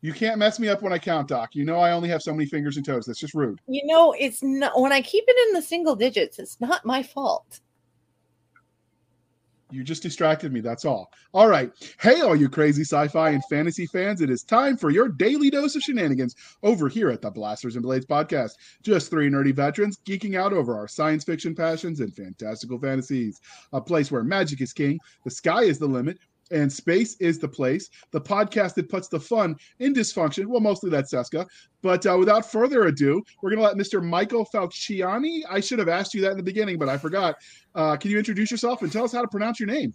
You can't mess me up when I count, Doc. You know I only have so many fingers and toes. That's just rude. You know, it's not when I keep it in the single digits, it's not my fault. You just distracted me. That's all. All right. Hey, all you crazy sci fi and fantasy fans, it is time for your daily dose of shenanigans over here at the Blasters and Blades podcast. Just three nerdy veterans geeking out over our science fiction passions and fantastical fantasies. A place where magic is king, the sky is the limit, and space is the place. The podcast that puts the fun in dysfunction. Well, mostly that's Cisca. But uh, without further ado, we're going to let Mr. Michael Falciani. I should have asked you that in the beginning, but I forgot. Uh, can you introduce yourself and tell us how to pronounce your name?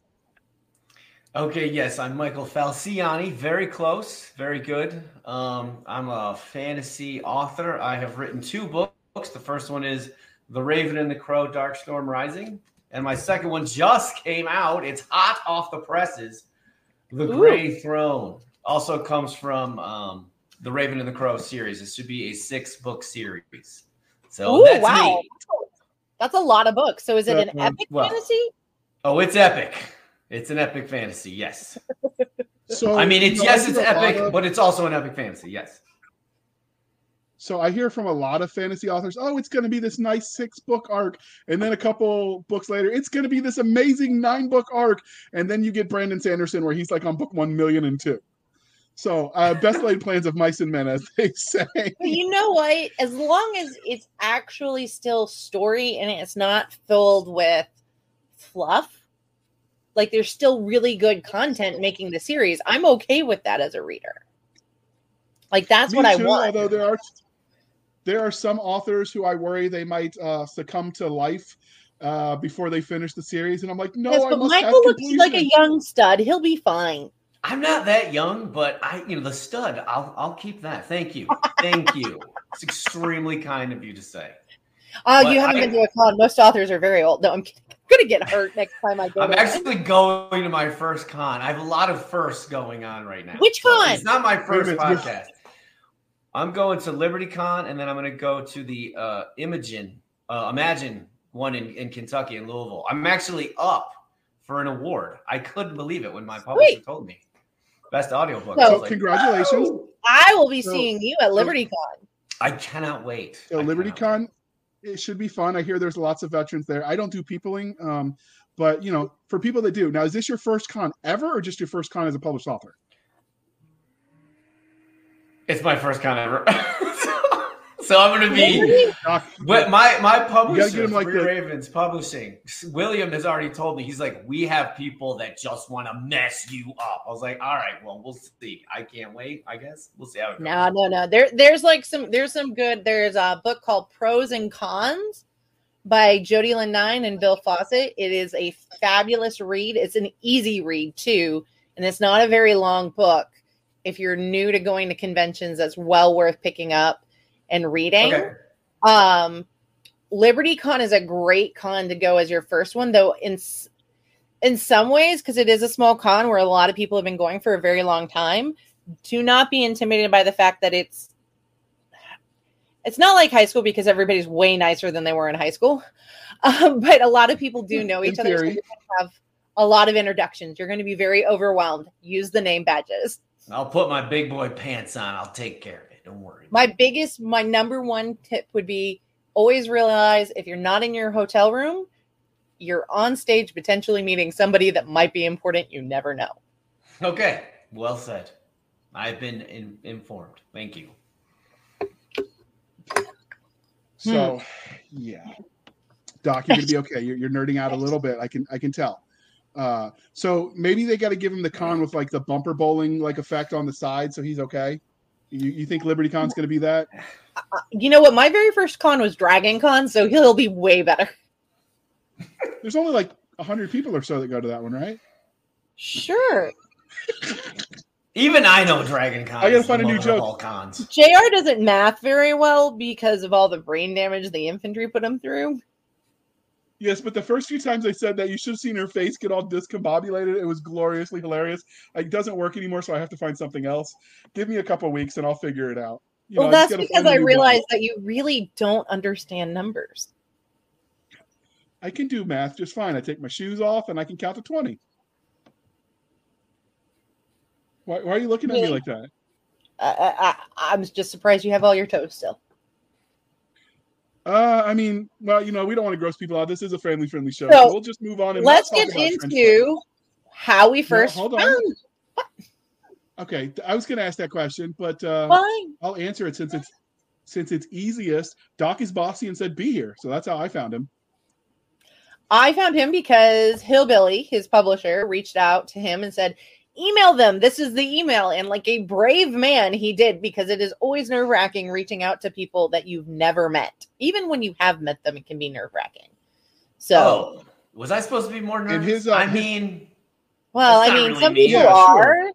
Okay, yes, I'm Michael Falciani. Very close, very good. Um, I'm a fantasy author. I have written two books. The first one is The Raven and the Crow Dark Storm Rising. And my second one just came out. It's hot off the presses. The Ooh. Gray Throne also comes from um, the Raven and the Crow series. This should be a six book series. So Ooh, that's wow. me. That's a lot of books. So is it an Uh, epic well, fantasy? Oh, it's epic. It's an epic fantasy. Yes. So I mean, it's yes, it's hear a lot epic, of- but it's also an epic fantasy. Yes. So I hear from a lot of fantasy authors, oh, it's going to be this nice six book arc, and then a couple books later, it's going to be this amazing nine book arc, and then you get Brandon Sanderson where he's like on book one million and two. So uh, best laid plans of mice and men, as they say. But you know what? As long as it's actually still story and it's not filled with fluff, like there's still really good content making the series, I'm okay with that as a reader. Like that's Me what I want. Although there are there are some authors who I worry they might uh, succumb to life uh, before they finish the series, and I'm like, no, Yes, I but must have Michael looks completion. like a young stud. He'll be fine. I'm not that young, but I, you know, the stud. I'll, I'll keep that. Thank you, thank you. It's extremely kind of you to say. Uh, you haven't I- been to a con. Most authors are very old. No, I'm kidding. I'm gonna get hurt next time I go. I'm to one. actually going to my first con. I have a lot of firsts going on right now. Which So con? It's not my first podcast. I'm going to Liberty Con, and then I'm going to go to the uh, Imogen, uh, Imagine one in, in Kentucky in Louisville. I'm actually up for an award. I couldn't believe it when my publisher Sweet. told me. Best audiobook. So- So like, congratulations. "Woo!" I will be So- seeing you at Liberty Con. I cannot wait. So I Liberty. Con, it should be fun. I hear there's lots of veterans there. I don't do peopling, um, but you know, for people that do, now is this your first con ever, or just your first con as a published author? It's my first con ever. so I'm going to be. Liberty? But my my get publisher, him like Three the- Ravens Publishing, William has already told me he's like, we have people that just want to mess you up. I was like, all right, well, we'll see. I can't wait. I guess we'll see how it goes. No, no, no. There, there's like some, there's some good. There's a book called Pros and Cons by Jody Nye and Bill Fawcett. It is a fabulous read. It's an easy read too, and it's not a very long book. If you're new to going to conventions, that's well worth picking up and reading. Okay. Um, Liberty Con is a great con to go as your first one, though. In in some ways, because it is a small con where a lot of people have been going for a very long time, do not be intimidated by the fact that it's it's not like high school because everybody's way nicer than they were in high school. Um, but a lot of people do know In each other. So theory. you're gonna have a lot of introductions. You're going to be very overwhelmed. Use the name badges. I'll put my big boy pants on. I'll take care of it. Don't worry. My biggest, my number one tip would be always realize if you're not in your hotel room, you're on stage potentially meeting somebody that might be important. You never know. Okay. Well said. I've been in, informed. Thank you. So, hmm. yeah, Doc, you're gonna be okay. You're, you're nerding out a little bit. I can I can tell. Uh, so maybe they got to give him the con with like the bumper bowling like effect on the side, so he's okay. You, you think Liberty Con's gonna be that? Uh, You know what? My very first con was Dragon Con, so he'll be way better. There's only like hundred people or so that go to that one, right? Sure. Even I know Dragon Con. I gotta find a new mother joke. All cons. JR doesn't math very well because of all the brain damage the infantry put him through. Yes, but the first few times I said that, you should have seen her face get all discombobulated. It was gloriously hilarious. It doesn't work anymore, so I have to find something else. Give me a couple weeks and I'll figure it out. You well, know, I that's gotta because I I realized that you really don't understand numbers. I can do math just fine. I take my shoes off and I can count to 20. Why, why are you looking at me like that? I, I, I'm just surprised you have all your toes still. Uh, I mean, well, you know, we don't want to gross people out. This is a family friendly show. So, we'll just move on and Let's get into how we first hold on. found. Okay, I was going to ask that question, but uh, Fine. I'll answer it since it's since it's easiest. Doc is bossy and said, "Be here," so that's how I found him. I found him because Hillbilly, his publisher, reached out to him and said, email them. This is the email. And like a brave man, he did because it is always nerve wracking reaching out to people that you've never met. Even when you have met them, it can be nerve wracking. So, Oh, was I supposed to be more nervous? his, uh, I mean, well, I mean, really some me. people Yeah, are. sure.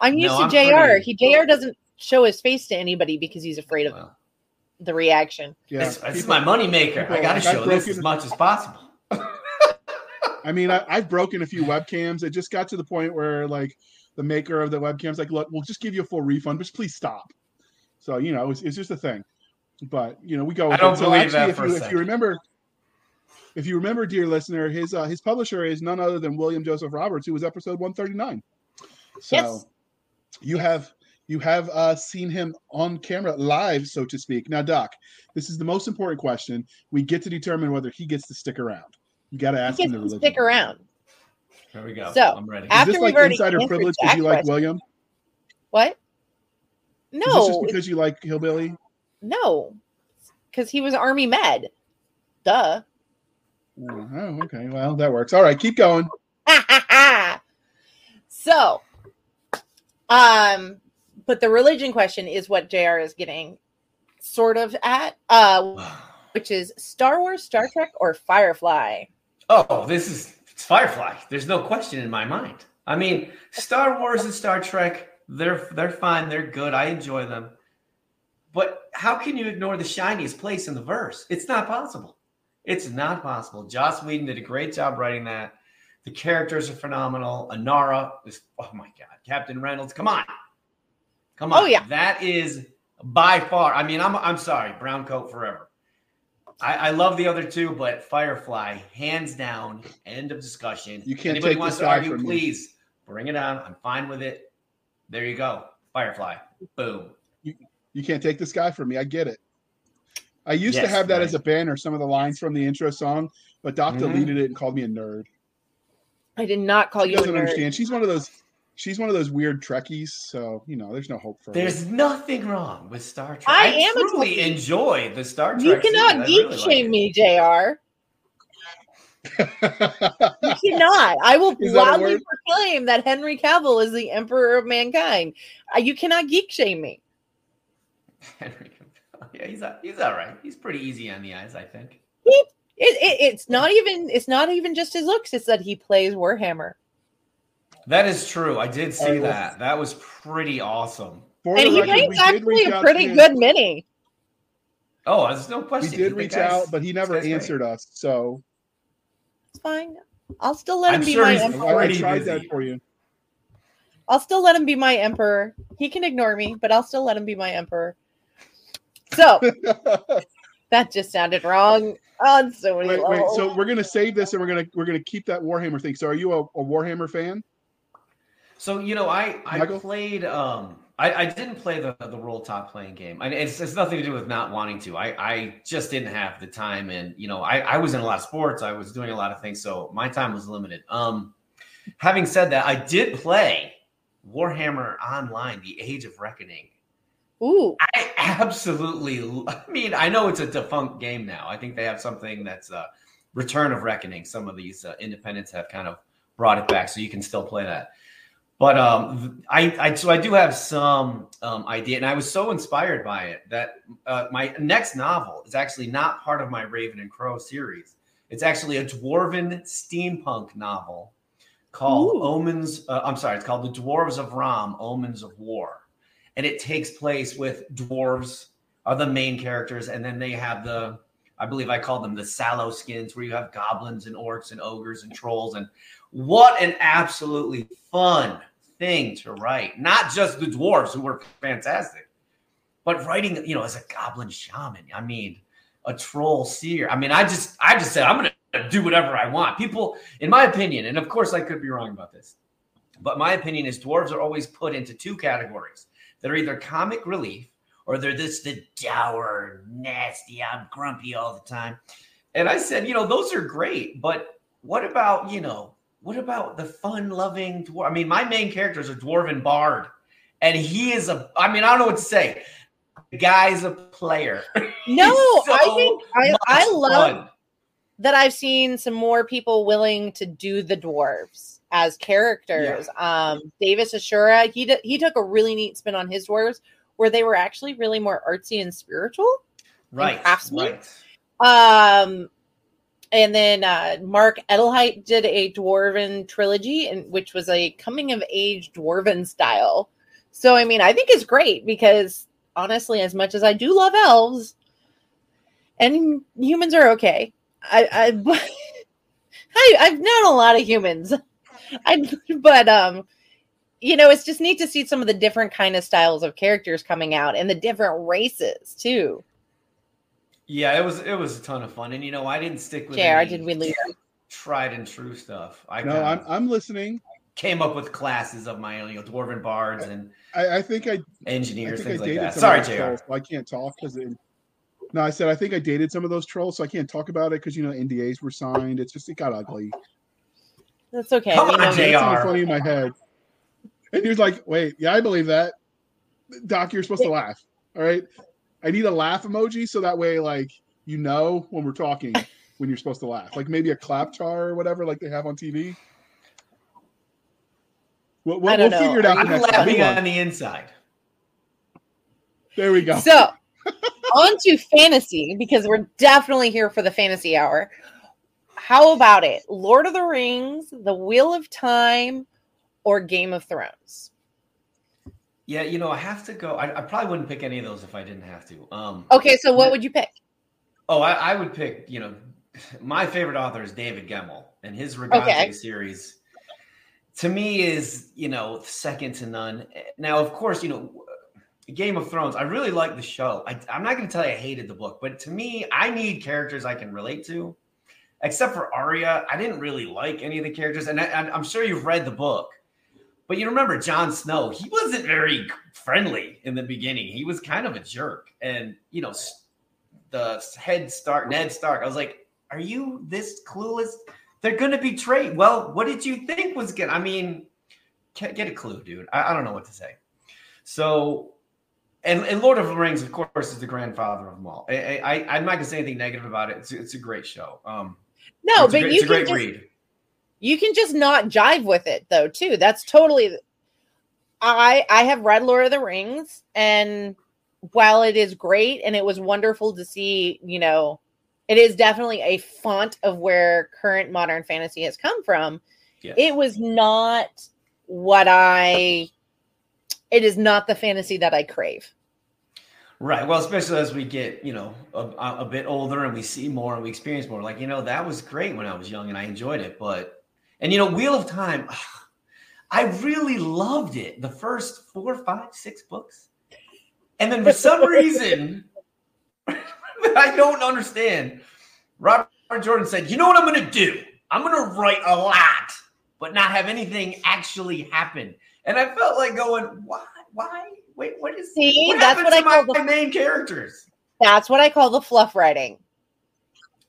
I'm used No, to I'm JR. pretty- He JR doesn't show his face to anybody because he's afraid of well, the reaction. Yeah, it's, it's people- my moneymaker. I got to like, show this as much as possible. I mean, I, I've broken a few webcams. It just got to the point where like the maker of the webcams like, look, we'll just give you a full refund, but please stop. So you know, it's, it's just a thing. But you know, we go. I don't. So believe that if for a you, if you remember, if you remember, dear listener, his uh, his publisher is none other than William Joseph Roberts, who was episode one thirty nine. So Yes. you have you have uh, seen him on camera live, so to speak. Now, Doc, this is the most important question. We get to determine whether he gets to stick around. You got to ask him the to religion. stick around. There we go. So, I'm ready. Is after this we've like already insider privilege that because you like question- William? What? Is this just No, because you like Hillbilly? no, because he was Army Med. Duh. Oh, okay. Well, that works. All right, keep going. so, um, but the religion question is what JR is getting sort of at, uh, which is Star Wars, Star Trek, or Firefly. Oh, this is it's Firefly. There's no question in my mind. I mean, Star Wars and Star Trek, they're they're fine, they're good. I enjoy them. But how can you ignore the shiniest place in the verse? It's not possible. It's not possible. Joss Whedon did a great job writing that. The characters are phenomenal. Inara is oh my god, Captain Reynolds. Come on. Come on. Oh, yeah. That is by far. I mean, I'm I'm sorry, brown coat forever. I, I love the other two, but Firefly, hands down, end of discussion. You can't Anybody take wants this to guy argue, from me. please bring it on. I'm fine with it. There you go. Firefly. Boom. You can't take this guy from me. I get it. I used to have that right. as a banner, some of the lines from the intro song, but Doc Mhm. deleted it and called me a nerd. I did not call She you a doesn't nerd. understand. She's one of those. She's one of those weird Trekkies, so you know, there's no hope for her. There's nothing wrong with Star Trek. I am truly Trekkie. enjoy the Star Trek. You cannot geek really shame it. me, JR. You cannot. I will Is loudly proclaim that Henry Cavill is the emperor of mankind. Uh, You cannot geek shame me. Henry Cavill. Yeah, he's he's all right. He's pretty easy on the eyes, I think. It, it, it's not even it's not even just his looks. It's that he plays Warhammer, That is true. I did see All right, well- that. That was pretty awesome. And he record, we paints actually a pretty to him. good mini. Oh, there's no We question. did The reach guy's- out, but he never this guy's great. answered us. So It's fine. I'll still let him I'm be sure my emperor. I tried busy. that for you. I'll still let him be my emperor. He can ignore me, but I'll still let him be my emperor. So that just sounded wrong on so many wait, wait. So we're gonna save this, and we're gonna we're gonna keep that Warhammer thing. So are you a, a Warhammer fan? So you know, I I Michael? played. Um, I, I didn't play the the roll top playing game. I, it's it's nothing to do with not wanting to. I I just didn't have the time, and you know, I I was in a lot of sports. I was doing a lot of things, so my time was limited. Um, having said that, I did play Warhammer Online: The Age of Reckoning. Ooh, I absolutely. I mean, I know it's a defunct game now. I think they have something that's a Return of Reckoning. Some of these uh, independents have kind of brought it back, so you can still play that. But um, I, I so I do have some um, idea, and I was so inspired by it that uh, my next novel is actually not part of my Raven and Crow series. It's actually a dwarven steampunk novel called Ooh. Omens. Uh, I'm sorry, it's called The Dwarves of Rom: Omens of War and it takes place with dwarves are the main characters and then they have the i believe i call them the sallow skins where you have goblins and orcs and ogres and trolls and what an absolutely fun thing to write. Not just the dwarves who were fantastic but writing you know as a goblin shaman. I mean a troll seer. I mean i just i just said i'm gonna do whatever i want. People in my opinion and of course i could be wrong about this but my opinion is dwarves are always put into two categories. That are either comic relief or they're this the dour, nasty, I'm grumpy all the time. And I said, you know, those are great, but what about, you know, what about the fun-loving dwarf? I mean, my main character is a dwarven bard, and he is a. I mean, I don't know what to say. The guy's a player. No, so I think I, I love fun. that I've seen some more people willing to do the dwarves as characters. Um, Davis Ashura, he d- he took a really neat spin on his dwarves where they were actually really more artsy and spiritual. right, craftsman. right. Um, and then uh, Marc Edelheit did a dwarven trilogy, and which was a coming of age dwarven style. So I mean, I think it's great because honestly, as much as I do love elves, and humans are okay. I, I, I I've known a lot of humans, I but um, you know, it's just neat to see some of the different kind of styles of characters coming out and the different races too. Yeah, it was it was a ton of fun, and you know, I didn't stick with JR, any did we lose? tried and true stuff. I No, I'm I'm listening. came up with classes of my own, you know, dwarven bards and I, I think I, I engineers, think I things like that. Sorry, of Jr. trolls, so I can't talk because no, I said I think I dated some of those trolls, so I can't talk about it because you know NDAs were signed. It's just it got ugly. That's okay. Come on, know- Jay. It's JR. funny in my head. And he was like, "Wait, yeah, I believe that." Doc, you're supposed to laugh. All right, I need a laugh emoji so that way, like you know when we're talking when you're supposed to laugh, like maybe a clap jar or whatever, like they have on TV. We'll, we'll, I don't we'll figure it out. I'm laughing on. on the inside. There we go. So, on to fantasy because we're definitely here for the fantasy hour. How about it? Lord of the Rings, The Wheel of Time, or Game of Thrones? Yeah, you know, I have to go. I, I probably wouldn't pick any of those if I didn't have to. Um, Okay, so what would you pick? oh, I, I would pick. You know, my favorite author is David Gemmell, and his Rigante Okay. series, to me, is you know second to none. Now, of course, you know, Game of Thrones. I really like the show. I, I'm not going to tell you I hated the book, but to me, I need characters I can relate to. Except for Arya, I didn't really like any of the characters, and I, and I'm sure you've read the book. But you remember Jon Snow, he wasn't very friendly in the beginning. He was kind of a jerk. And, you know, the head Stark, Ned Stark, I was like, are you this clueless? They're going to betray. Well, what did you think was going to, I mean, get get a clue, dude. I, I don't know what to say. So, and, and Lord of the Rings, of course, is the grandfather of them all. I, I, I'm not going to say anything negative about it. It's, it's a great show. Um, No, but great, you it's a can great just read. You can just not jive with it though too. That's totally. I I have read Lord of the Rings, and while it is great and it was wonderful to see, you know, it is definitely a font of where current modern fantasy has come from. It was not what I. It is not the fantasy that I crave. Right. Well, especially as we get, you know, a, a bit older and we see more and we experience more. Like, you know, that was great when I was young and I enjoyed it. But, and, you know, Wheel of Time, I really loved it. The first four, five, six books. And then for some reason, I don't understand, Robert Jordan said, you know what I'm going to do? I'm going to write a lot, but not have anything actually happen. And I felt like going, why? Why? Wait, what is See, what that's what I to call my the main characters. that's what I call the fluff writing.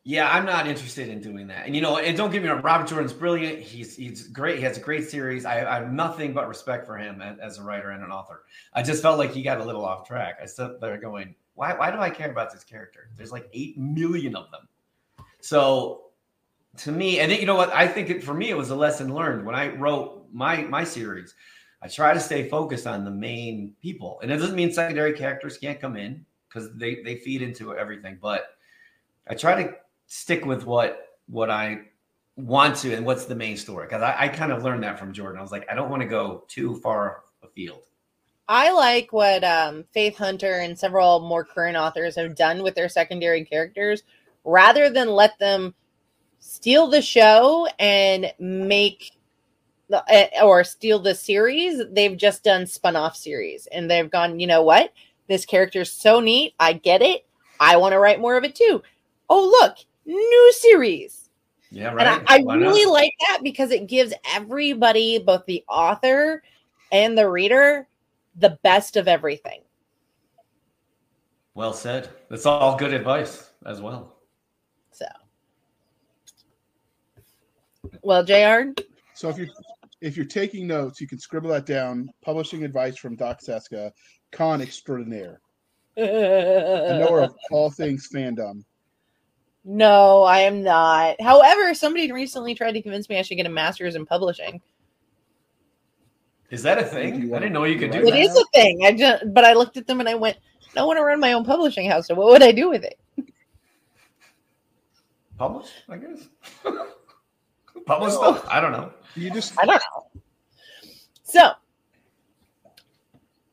Yeah, I'm not interested in doing that. And you know, and don't get me wrong, Robert Jordan's brilliant. He's he's great. He has a great series. I, I have nothing but respect for him as, a writer and an author. I just felt like he got a little off track. I stood there going, why why do I care about this character? There's like eight million of them. So to me, and then, you know what? I think it, for me it was a lesson learned when I wrote my my series. I try to stay focused on the main people, and it doesn't mean secondary characters can't come in because they they feed into everything. But I try to stick with what what I want to and what's the main story because I, I kind of learned that from Jordan. I was like, I don't want to go too far afield. I like what um, Faith Hunter and several more current authors have done with their secondary characters rather than let them steal the show and make eh, or steal the series. They've just done spun off series and they've gone, you know what? This character's so neat. I get it. I want to write more of it too. Oh, look, new series. Yeah, right. And I, I Why not? really like that because it gives everybody, both the author and the reader, the best of everything. Well said. That's all good advice as well. So, well, Jr. So if you're if you're taking notes, you can scribble that down. Publishing advice from Doc Cisca, con extraordinaire, a knower of all things fandom. No, I am not. However, somebody recently tried to convince me I should get a master's in publishing. Is that a thing? I didn't know you could do do that? It that. is a thing. I just, but I looked at them and I went, I want to run my own publishing house. So what would I do with it? Publish, I guess. Publish No. stuff. I don't know. You just I don't know. So,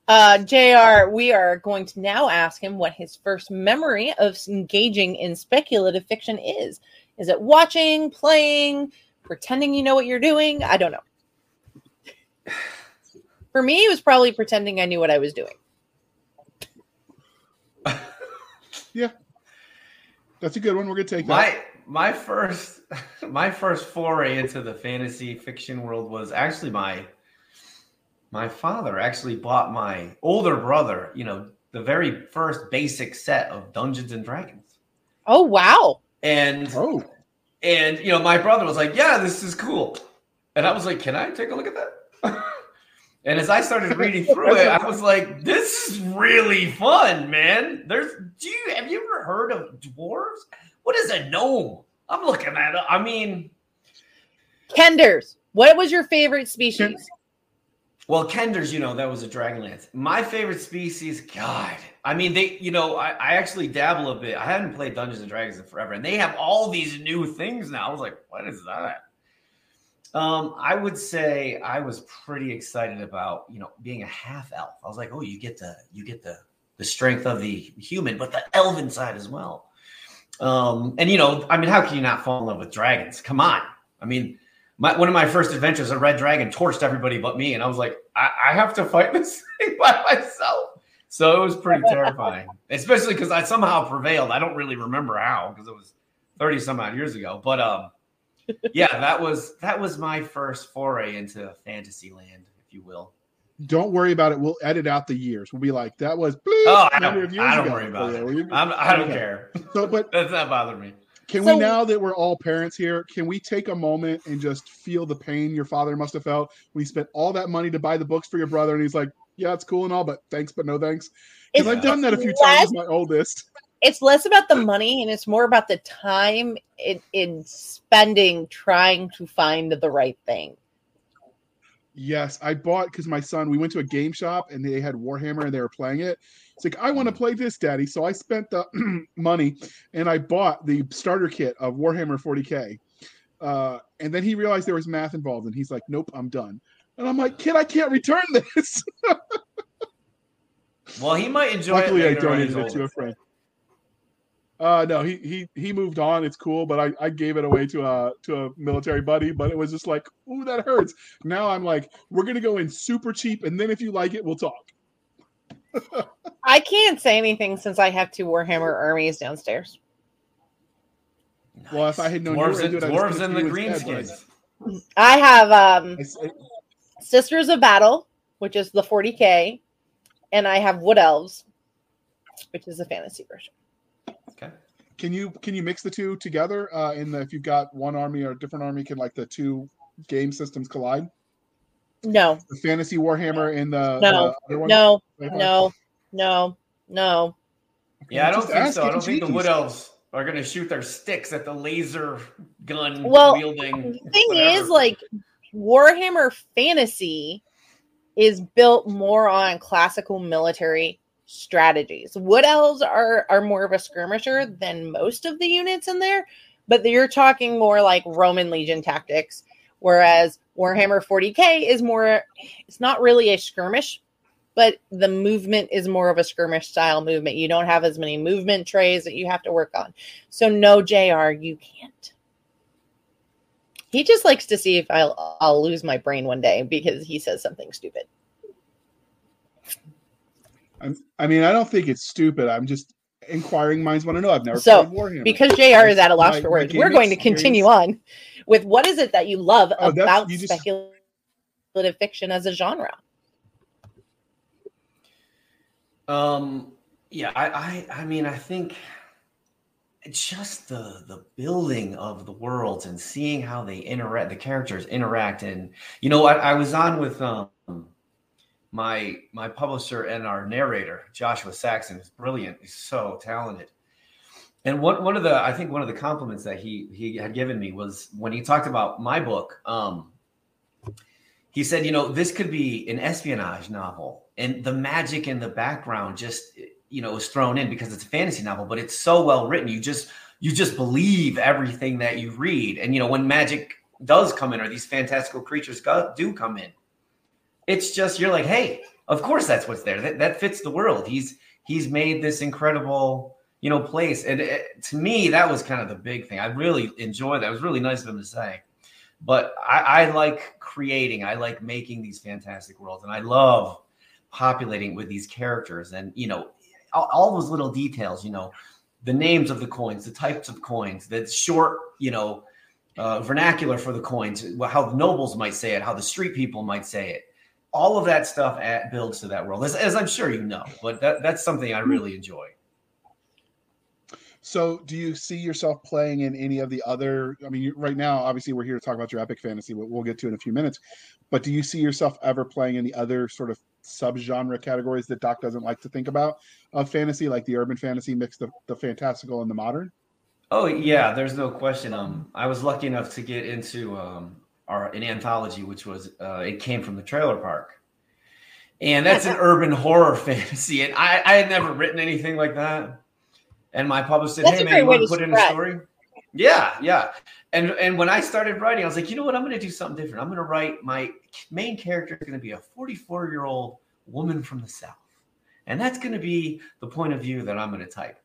uh, JR, we are going to now ask him what his first memory of engaging in speculative fiction is. Is it watching, playing, pretending you know what you're doing? I don't know. For me, it was probably pretending I knew what I was doing. Yeah. That's a good one. We're gonna take that. My my first my first foray into the fantasy fiction world was actually my my father actually bought my older brother, you know, the very first basic set of Dungeons and Dragons. Oh, wow. And Oh, and you know, my brother was like, "Yeah, this is cool," and I was like, "Can I take a look at that?" and as I started reading through it, I was like, "This is really fun, man." There's, do you have you ever heard of dwarves? What is a gnome? I'm looking at it. I mean, Kenders, what was your favorite species? Well, Kenders, you know, that was a Dragonlance. My favorite species, God. I mean, they, you know, I, I actually dabble a bit. I hadn't played Dungeons and Dragons in forever, and they have all these new things now. I was like, what is that? Um, I would say I was pretty excited about, you know, being a half elf. I was like, oh, you get the you get the the strength of the human, but the elven side as well. Um, and you know, I mean, how can you not fall in love with dragons? Come on. I mean, my, one of my first adventures, a red dragon torched everybody but me, and I was like, I, I have to fight this thing by myself. So it was pretty terrifying, especially because I somehow prevailed. I don't really remember how because it was thirty some odd years ago. But um, yeah, that was that was my first foray into fantasy land, if you will. don't worry about it. We'll edit out the years. We'll be like, that was. Oh, I don't, I don't worry about Oh, it. yeah, well, you- I'm, I don't Okay. care. So, but That's not bothering me. Can So- we now that we're all parents here, can we take a moment and just feel the pain your father must have felt when he spent all that money to buy the books for your brother and he's like, Yeah, it's cool and all, but thanks, but no thanks. Because I've done that a few less- times with my oldest. it's less about the money and it's more about the time in, in spending trying to find the right thing. Yes, I bought because my son, we went to a game shop and they had Warhammer and they were playing it. It's like, I want to play this, daddy. So I spent the money and I bought the starter kit of Warhammer 40K. Uh, and then he realized there was math involved and he's like, Nope, I'm done. And I'm like, Kid, I can't return this. Well, he might enjoy Luckily, it I donated it to a friend. Uh no, he he he moved on. It's cool, but I I gave it away to a to a military buddy. But it was just like, ooh, that hurts. Now I'm like, we're gonna go in super cheap, and then if you like it, we'll talk. I can't say anything since I have two Warhammer armies downstairs. Well, if I had known you were dwarves, and, into it, I dwarves gonna the do his head, greenskins. I have um, I s- I- Sisters of Battle, which is the 40k, and I have Wood Elves, which is the fantasy version. Okay. Can you can you mix the two together? Uh, in the if you've got one army or a different army, can like the two game systems collide? No, The fantasy Warhammer and the, No, the other one? no, no, no, no. Yeah, I don't Just think so. I don't think the wood elves are going to shoot their sticks at the laser gun Well, wielding. The thing whatever. is, like Warhammer Fantasy is built more on classical military strategies. Wood elves are are more of a skirmisher than most of the units in there, but you're talking more like Roman legion tactics, whereas Warhammer 40k is more. It's not really a skirmish. But the movement is more of a skirmish style movement. You don't have as many movement trays that you have to work on. So no, Jr. You can't. He just likes to see if I'll I'll lose my brain one day because he says something stupid. I'm, mean, I don't think it's stupid. I'm just inquiring minds want to know. I've never So, played Warhammer. Because JR is at a loss My- for words. We're going to continue on with what is it that you love Oh, about you just- speculative fiction as a genre? Um, yeah, I, I, I mean, I think it's just the the building of the worlds and seeing how they interact, the characters interact, and you know, I, I was on with um my my publisher and our narrator Joshua Saxon is brilliant. He's so talented. And one one of the I think one of the compliments that he he had given me was when he talked about my book. Um, he said, you know, this could be an espionage novel, and the magic in the background just you know is thrown in because it's a fantasy novel, but it's so well written. You just you just believe everything that you read, and you know when magic does come in or these fantastical creatures go, do come in, it's just you're like, hey, of course that's what's there. That that fits the world. He's he's made this incredible you know place, and it, to me that was kind of the big thing. I really enjoyed that. It was really nice of him to say. But I, I like creating. I like making these fantastic worlds, and I love populating with these characters. And you know, all, all those little details. You know, the names of the coins, the types of coins, the short, you know, uh, vernacular for the coins, how the nobles might say it, how the street people might say it all of that stuff at, builds to that world, as, as, I'm sure you know. But that, that's something I really enjoy. So, do you see yourself playing in any of the other? I mean, right now, obviously, we're here to talk about your epic fantasy, but we'll get to in a few minutes. But do you see yourself ever playing in the other sort of subgenre categories that Doc doesn't like to think about of fantasy, like the urban fantasy mix, the, the fantastical and the modern? Oh yeah, there's no question. Um, I was lucky enough to get into um, our an anthology, which was uh, it came from the trailer park, and that's an urban horror fantasy. And I, I had never written anything like that. And my publisher said, that's "Hey man, you want to put in a story?" Yeah, yeah. And and when I started writing, I was like, you know what? I'm going to do something different. I'm going to write my main character is going to be a 44 year old woman from the south, and that's going to be the point of view that I'm going to type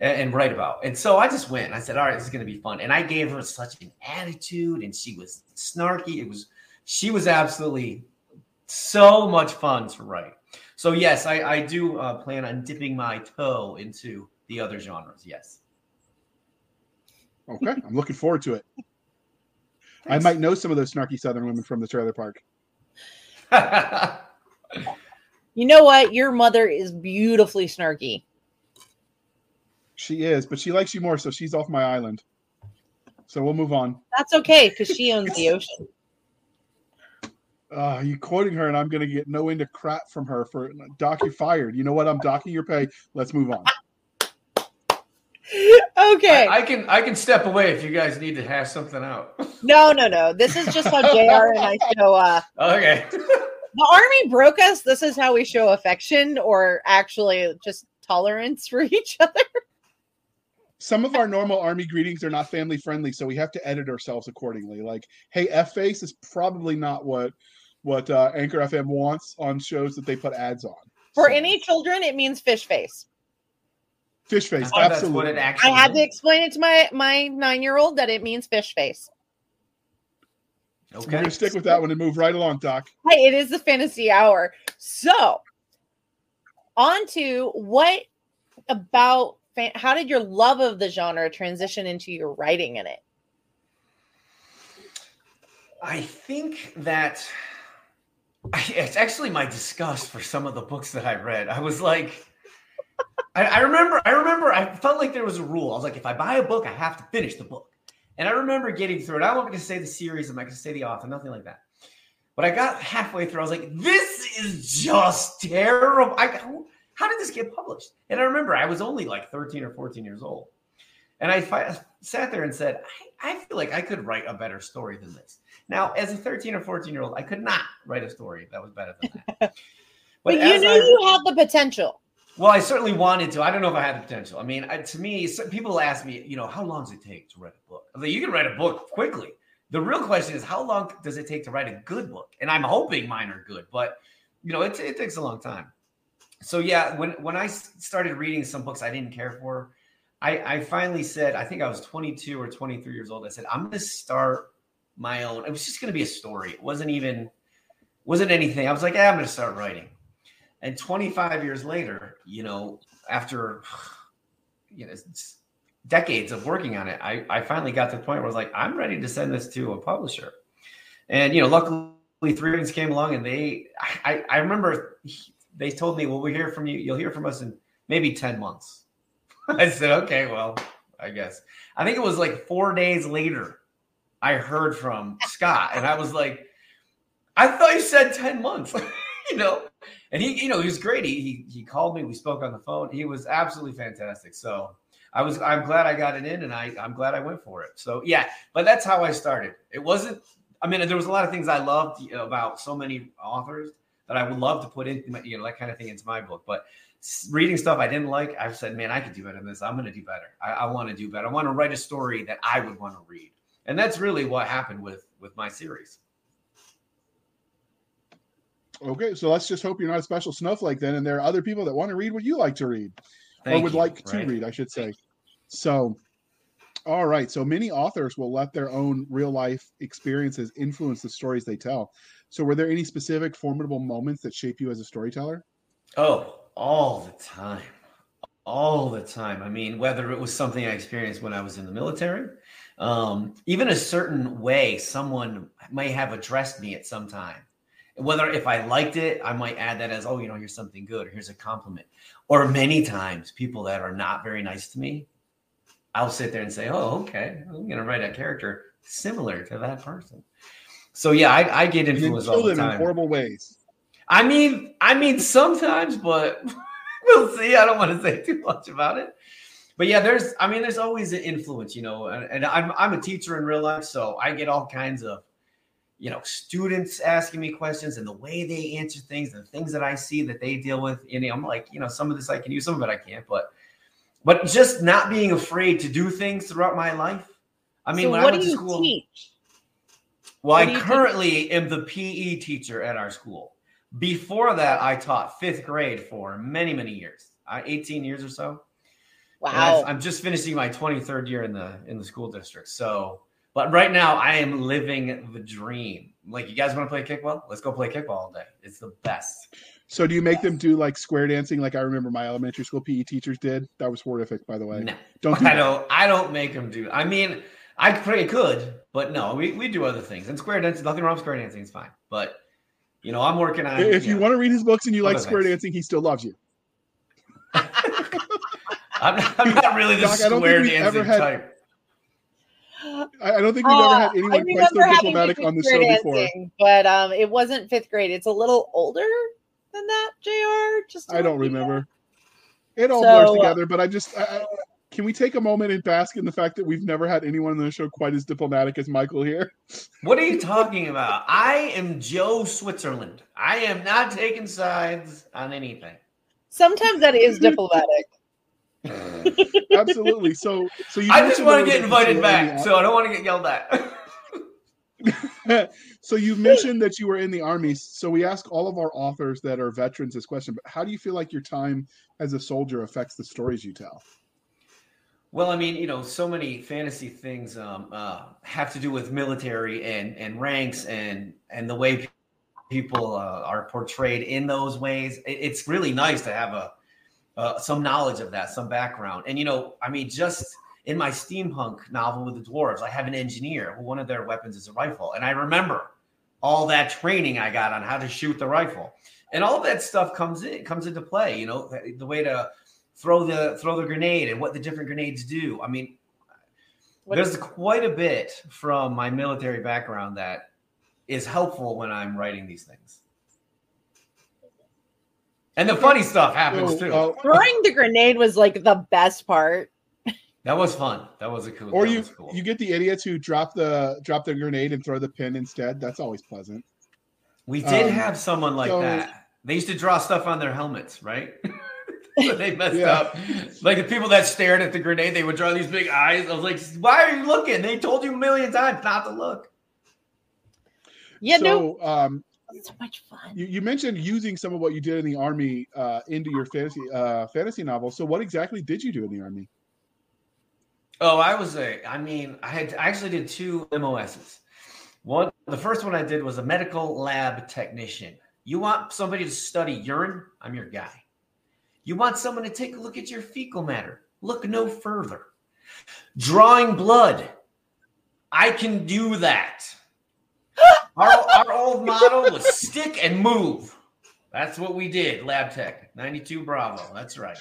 and, write about. And so I just went. I said, "All right, this is going to be fun." And I gave her such an attitude, and she was snarky. It was she was absolutely so much fun to write. So yes, I, I do uh, plan on dipping my toe into the other genres. Yes. Okay, I'm looking forward to it. I might know some of those snarky Southern women from the trailer park. you know what? Your mother is beautifully snarky. She is, but she likes you more, so she's off my island. So we'll move on. That's okay because she owns the ocean. Uh, you quoting her, and I'm going to get no end of crap from her for Doc. You fired. You know what? I'm docking your pay. Let's move on. okay. I, I, can I can step away if you guys need to hash something out. no, no, no. This is just how Jr. and I show. Uh, okay. the army broke us. This is how we show affection, or actually just tolerance for each other some of our normal army greetings are not family friendly, so we have to edit ourselves accordingly. Like, hey, F face is probably not what what uh, Anchor FM wants on shows that they put ads on. For so. any children, it means fish face. Fish face, absolutely. I had to explain it to my my nine year old that it means fish face. Okay. We're gonna stick with that one and move right along, Doc. Hey, it is the fantasy hour. So, on to what about how did your love of the genre transition into your writing in it? I think that it's actually my disgust for some of the books that I read. I was like, I, I, remember, I remember, I felt like there was a rule. I was like, if I buy a book, I have to finish the book. And I remember getting through it. I wasn't going to say the series, I'm not going to say the author, nothing like that. But I got halfway through. I was like, this is just terrible. I, how did this get published? And I remember I was only like 13 or 14 years old. And I fi- sat there and said, I, I feel like I could write a better story than this. Now, as a 13 or 14 year old, I could not write a story that was better than that. But, but you knew I, you had the potential. Well, I certainly wanted to. I don't know if I had the potential. I mean, I, to me, people ask me, you know, how long does it take to write a book? I like, you can write a book quickly. The real question is, how long does it take to write a good book? And I'm hoping mine are good, but you know, it, it takes a long time so yeah, when when I started reading some books I didn't care for, I, I finally said, I think I was 22 or 23 years old. I said, I'm going to start my own. It was just going to be a story. It wasn't even wasn't anything. I was like, yeah, I'm going to start writing. And 25 years later, you know, after you know decades of working on it, I, I finally got to the point where I was like, I'm ready to send this to a publisher. And you know, luckily, Three Ravens came along, and they, I, I remember they told me, well, we'll hear from you. You'll hear from us in maybe 10 months. I said, okay, well, I guess. I think it was like four days later, I heard from Scott, and I was like, I thought you said 10 months, you know? And he, you know, he was great. He, he, he called me, we spoke on the phone. He was absolutely fantastic. So I was, I'm glad I got it in and I, I'm glad I went for it. So yeah, but that's how I started. It wasn't, I mean, there was a lot of things I loved about so many authors that I would love to put in, you know, that kind of thing into my book. But reading stuff I didn't like, I've said, man, I could do better than this. I'm going to do better. I, I want to do better. I want to write a story that I would want to read, and that's really what happened with with my series. Okay, so let's just hope you're not a special snowflake then, and there are other people that want to read what you like to read, Thank or would you. like to Right. read, I should say. So, all right. So many authors will let their own real life experiences influence the stories they tell. So, were there any specific formidable moments that shape you as a storyteller? Oh, all the time. All the time. I mean, whether it was something I experienced when I was in the military, um, even a certain way someone may have addressed me at some time. Whether if I liked it, I might add that as, oh, you know, here's something good, here's a compliment. Or many times, people that are not very nice to me, I'll sit there and say, oh, okay, I'm going to write a character similar to that person. So yeah, I, I get You influenced all kill the them in time. horrible ways. I mean, I mean sometimes, but we'll see. I don't want to say too much about it. But yeah, there's I mean, there's always an influence, you know, and, and I'm I'm a teacher in real life, so I get all kinds of you know students asking me questions and the way they answer things and things that I see that they deal with. And I'm like, you know, some of this I can use, some of it I can't, but but just not being afraid to do things throughout my life. I mean, so when what I went do to you school, teach? Well, I do you teach? currently am the PE teacher at our school. Before that, I taught fifth grade for many, many years, uh, 18 years or so. Wow. I've- I'm just finishing my 23rd year in the in the school district. So, but right now, I am living the dream. Like, you guys want to play kickball? Let's go play kickball all day. It's the best. So, do you make them do like square dancing, like I remember my elementary school PE teachers did? That was horrific, by the way. No, Don't do I that. don't. I don't make them do. I mean, I pretty could, but no, we, we do other things. And square dancing, nothing wrong with square dancing. It's fine. But you know, I'm working on. If you know, want to read his books and you like square things. dancing, he still loves you. I'm not, I'm not really the Doc, I don't think square we've ever dancing had- type. I, I don't think we've Uh, ever had anyone quite so diplomatic on the grade show before. but um, it wasn't fifth grade. It's a little older than that, Jr. Just I don't let you know. remember. It all So, blurs uh, together, but I just I, I, can we take a moment and bask in the fact that we've never had anyone on the show quite as diplomatic as Michael here? What are you talking about? I am Joe Switzerland. I am not taking sides on anything. Sometimes that is diplomatic. Absolutely. So, so you. I just want to get invited you were in back, so I don't want to get yelled at. so you mentioned that you were in the army. So we ask all of our authors that are veterans this question. But how do you feel like your time as a soldier affects the stories you tell? Well, I mean, you know, so many fantasy things um, uh, have to do with military and and ranks and and the way people uh, are portrayed in those ways. It's really nice to have a uh, some knowledge of that, some background. And you know, I mean, just in my steampunk novel with the dwarves, I have an engineer who one of their weapons is a rifle, and I remember all that training I got on how to shoot the rifle, and all that stuff comes in comes into play. You know, the, the way to throw the throw the grenade and what the different grenades do. I mean, What- there's quite a bit from my military background that is helpful when I'm writing these things. And the funny stuff happens too. uh, Throwing the grenade was like the best part. that was fun. That was a cool. or you cool. you get the idiots who drop the drop the grenade and throw the pin instead. That's always pleasant. we did um, have someone like so- that. They used to draw stuff on their helmets, right? when they messed Yeah. up. Like the people that stared at the grenade, they would draw these big eyes. I was like, "Why are you looking?" They told you a million times not to look. Yeah, no, so um, so much fun. you, you mentioned using some of what you did in the army uh, into your fantasy uh, fantasy novel. So what exactly did you do in the army? Oh, I was a. I mean, I had I actually did two MOSs. One, the first one I did was a medical lab technician. You want somebody to study urine? I'm your guy. You want someone to take a look at your fecal matter? Look no further. Drawing blood. I can do that. Our, our old motto was stick and move. That's what we did. Lab Tech, 92 Bravo. That's right.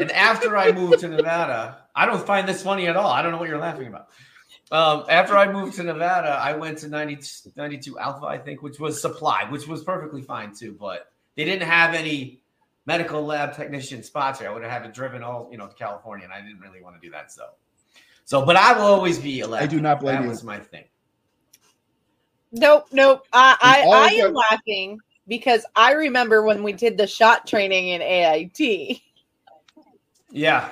And after I moved to Nevada, I don't find this funny at all. I don't know what you're laughing about. Um, after I moved to Nevada, I went to 90, 92 Alpha, I think, which was supply, which was perfectly fine too. But they didn't have any medical lab technician spots here. I would have had to driven all you know to California, and I didn't really want to do that. So, so, but I will always be a lab. I do not blame that you. was my thing. Nope, nope. I I, I am that- laughing because I remember when we did the shot training in AIT, Yeah,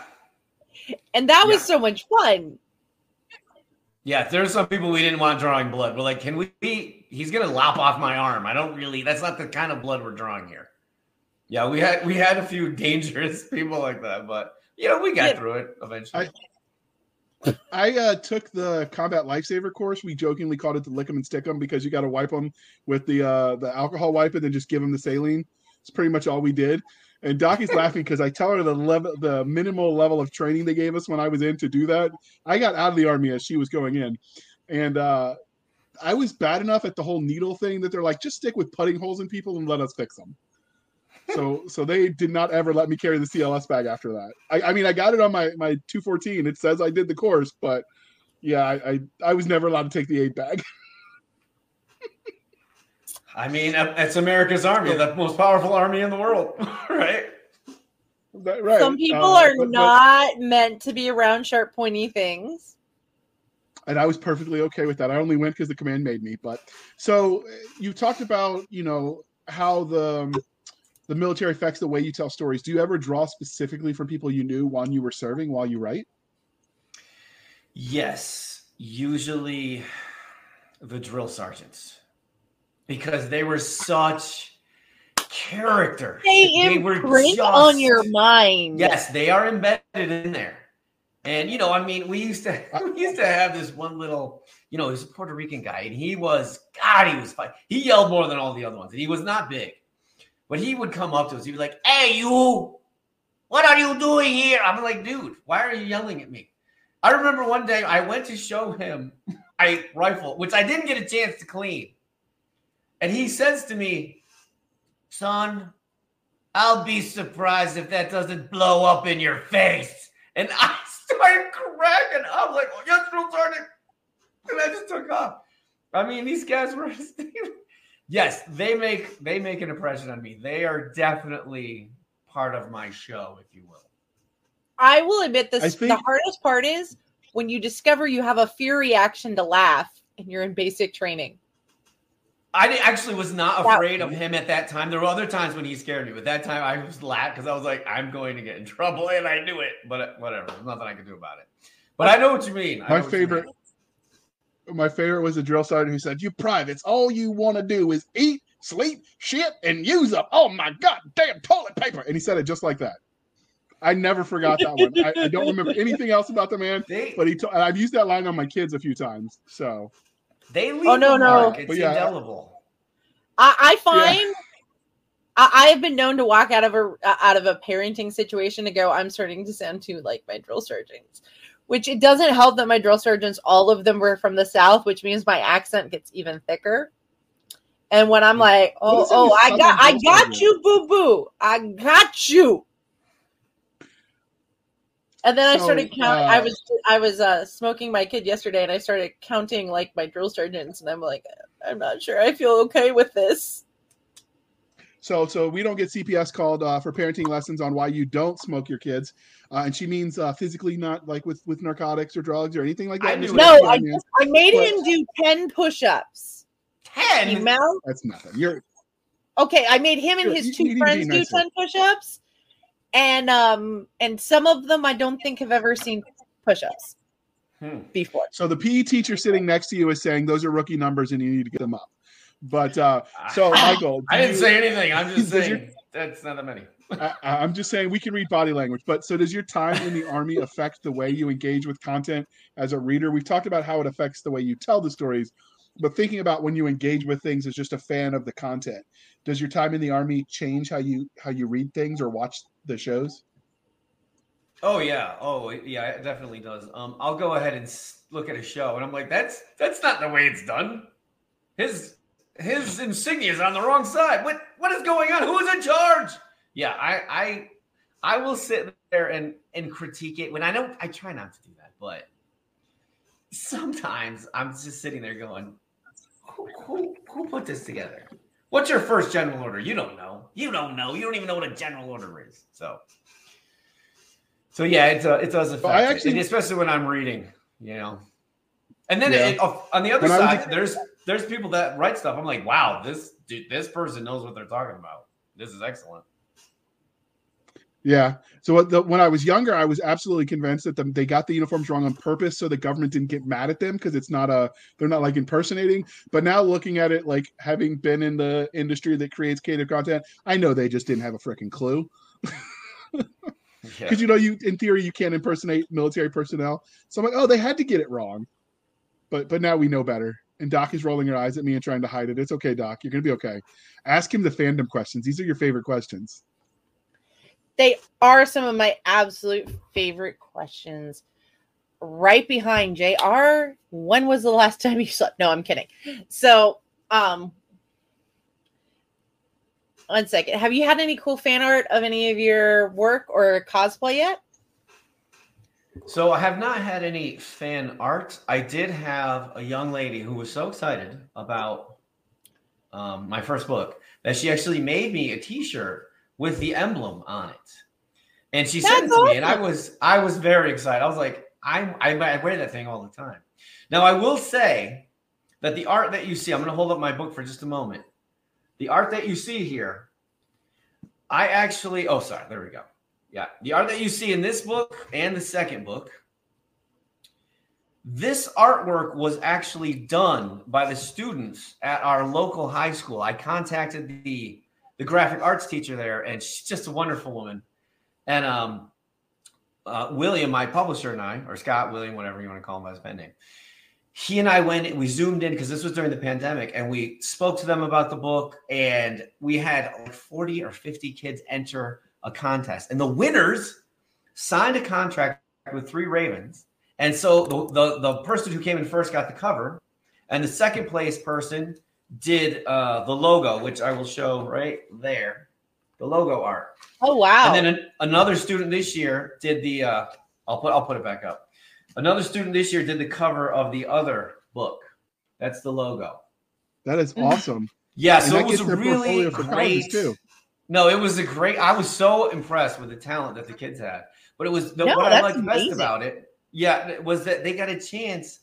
and that was Yeah. so much fun. yeah. There's some people we didn't want drawing blood. We're like, can we? He's gonna lop off my arm. I don't really. That's not the kind of blood we're drawing here. Yeah, we had we had a few dangerous people like that, but you know we got Yeah. through it eventually. I uh, took the combat lifesaver course. We jokingly called it the lick 'em and stick 'em because you got to wipe them with the uh, the alcohol wipe and then just give them the saline. It's pretty much all we did. And Docky's laughing because I tell her the level, the minimal level of training they gave us when I was in to do that. I got out of the army as she was going in, and uh, I was bad enough at the whole needle thing that they're like, just stick with putting holes in people and let us fix them. So, so they did not ever let me carry the CLS bag after that. I, I mean, I got it on my my 214. It says I did the course, but yeah, I, I, I was never allowed to take the eight bag. I mean, it's America's army, the most powerful army in the world, right? That- right. Some people Uh, are but- but- not meant to be around sharp, pointy things. and I was perfectly okay with that. I only went because the command made me. But so uh, you talked about, you know, how the the military affects the way you tell stories. Do you ever draw specifically from people you knew while you were serving, while you write? Yes, usually the drill sergeants, because they were such character. They were imprint just- on your mind. Yes, they are embedded in there. And you know, I mean, we used to we used to have this one little, you know, he's a Puerto Rican guy, and he was God, he was fine. He yelled more than all the other ones, and he was not big. But he would come up to us, he'd be like, Hey, you, what are you doing here? I'm like, dude, why are you yelling at me? I remember one day I went to show him my rifle, which I didn't get a chance to clean. And he says to me, Son, I'll be surprised if that doesn't blow up in your face. And I started cracking up, I'm like, oh, yes, sergeant. And I just took off. I mean, these guys were yes, they make they make an impression on me. They are definitely part of my show, if you will. I will admit this. I the hardest part is when you discover you have a fear reaction to laugh and you're in basic training. I actually was not afraid of him at that time. There were other times when he scared me, but that time I was laughed because I was like, I'm going to get in trouble, and I knew it. But uh, whatever, there's nothing I could do about it. But I know what you mean. I My know what you favorite- mean. My favorite was a drill sergeant who said, "You privates, all you want to do is eat, sleep, shit, and use up. Oh my god, damn toilet paper!" And he said it just like that. I never forgot that one. I, I don't remember anything else about the man, They but he. To- I've used that line on my kids a few times. So they leave Oh, no, no. mark. It's yeah, indelible. I, I find I, I have been known to walk out of a out of a parenting situation to go. I'm starting to sound too like my drill sergeants, which it doesn't help that my drill sergeants, all of them were from the south, which means my accent gets even thicker. And when I'm like, oh, oh, I got, I got you, boo boo, I got you. And then I started counting. I uh, was I was uh, smoking my kid yesterday, and I started counting like my drill sergeants, and I'm like, I'm not sure I feel okay with this. So, so we don't get CPS called uh, for parenting lessons on why you don't smoke your kids, uh, and she means uh, physically, not like with with narcotics or drugs or anything like I that. knew No, I mean, I made But- him do ten push-ups. Ten. Email. that's nothing. You're Okay, I made him and his two you need to be friends do nicer. ten push-ups, and um, and some of them I don't think have ever seen push-ups Hmm. before. so the PE teacher sitting next to you is saying those are rookie numbers and you need to get them up. But uh, so Michael, I didn't you- say anything. I'm just Does your- saying that's not that many. I, I'm just saying we can read body language. But so does your time in the army affect the way you engage with content as a reader? We've talked about how it affects the way you tell the stories, but thinking about when you engage with things as just a fan of the content, does your time in the army change how you how you read things or watch the shows? Oh yeah. Oh yeah. It definitely does. Um, I'll go ahead and look at a show, and I'm like, that's that's not the way it's done. His his insignia is on the wrong side. What what is going on? Who is in charge? Yeah, I I I will sit there and and critique it when I know I try not to do that, but sometimes I'm just sitting there going, who, who, who put this together? What's your first general order? You don't know. You don't know. You don't even know what a general order is. So, so yeah, it's uh, it does affect I actually, it, especially when I'm reading, you know. And then yeah. it, on the other when side, there's there's people that write stuff. I'm like, wow, this dude, this person knows what they're talking about. This is excellent. Yeah. So the, when I was younger, I was absolutely convinced that the, they got the uniforms wrong on purpose so the government didn't get mad at them because it's not a they're not like impersonating. But now looking at it, like having been in the industry that creates creative content, I know they just didn't have a freaking clue. Because yeah. you know, you in theory you can't impersonate military personnel. So I'm like, oh, they had to get it wrong. But but now we know better. And Doc is rolling her eyes at me and trying to hide it. It's okay, Doc. You're gonna be okay. Ask him the fandom questions. These are your favorite questions. They are some of my absolute favorite questions. Right behind JR, when was the last time you slept? No, I'm kidding. So, um, one second. Have you had any cool fan art of any of your work or cosplay yet? So I have not had any fan art. I did have a young lady who was so excited about um, my first book that she actually made me a T-shirt with the emblem on it. And she That's sent it to awesome. me, and I was I was very excited. I was like, I, I I wear that thing all the time. Now I will say that the art that you see, I'm going to hold up my book for just a moment. The art that you see here, I actually. Oh, sorry. There we go. Yeah, the art that you see in this book and the second book. This artwork was actually done by the students at our local high school. I contacted the the graphic arts teacher there, and she's just a wonderful woman. And um, uh, William, my publisher, and I, or Scott William, whatever you want to call him by his pen name, he and I went, we zoomed in because this was during the pandemic, and we spoke to them about the book. And we had like 40 or 50 kids enter a contest, and the winners signed a contract with three Ravens. And so the, the, the person who came in first got the cover, and the second place person did uh, the logo, which I will show right there, the logo art. Oh wow! And then an, another student this year did the. Uh, I'll put I'll put it back up. Another student this year did the cover of the other book. That's the logo. That is awesome. yeah, and so it was really great. Too. No, it was a great. I was so impressed with the talent that the kids had. But it was the, no, what I liked best about it. Yeah, was that they got a chance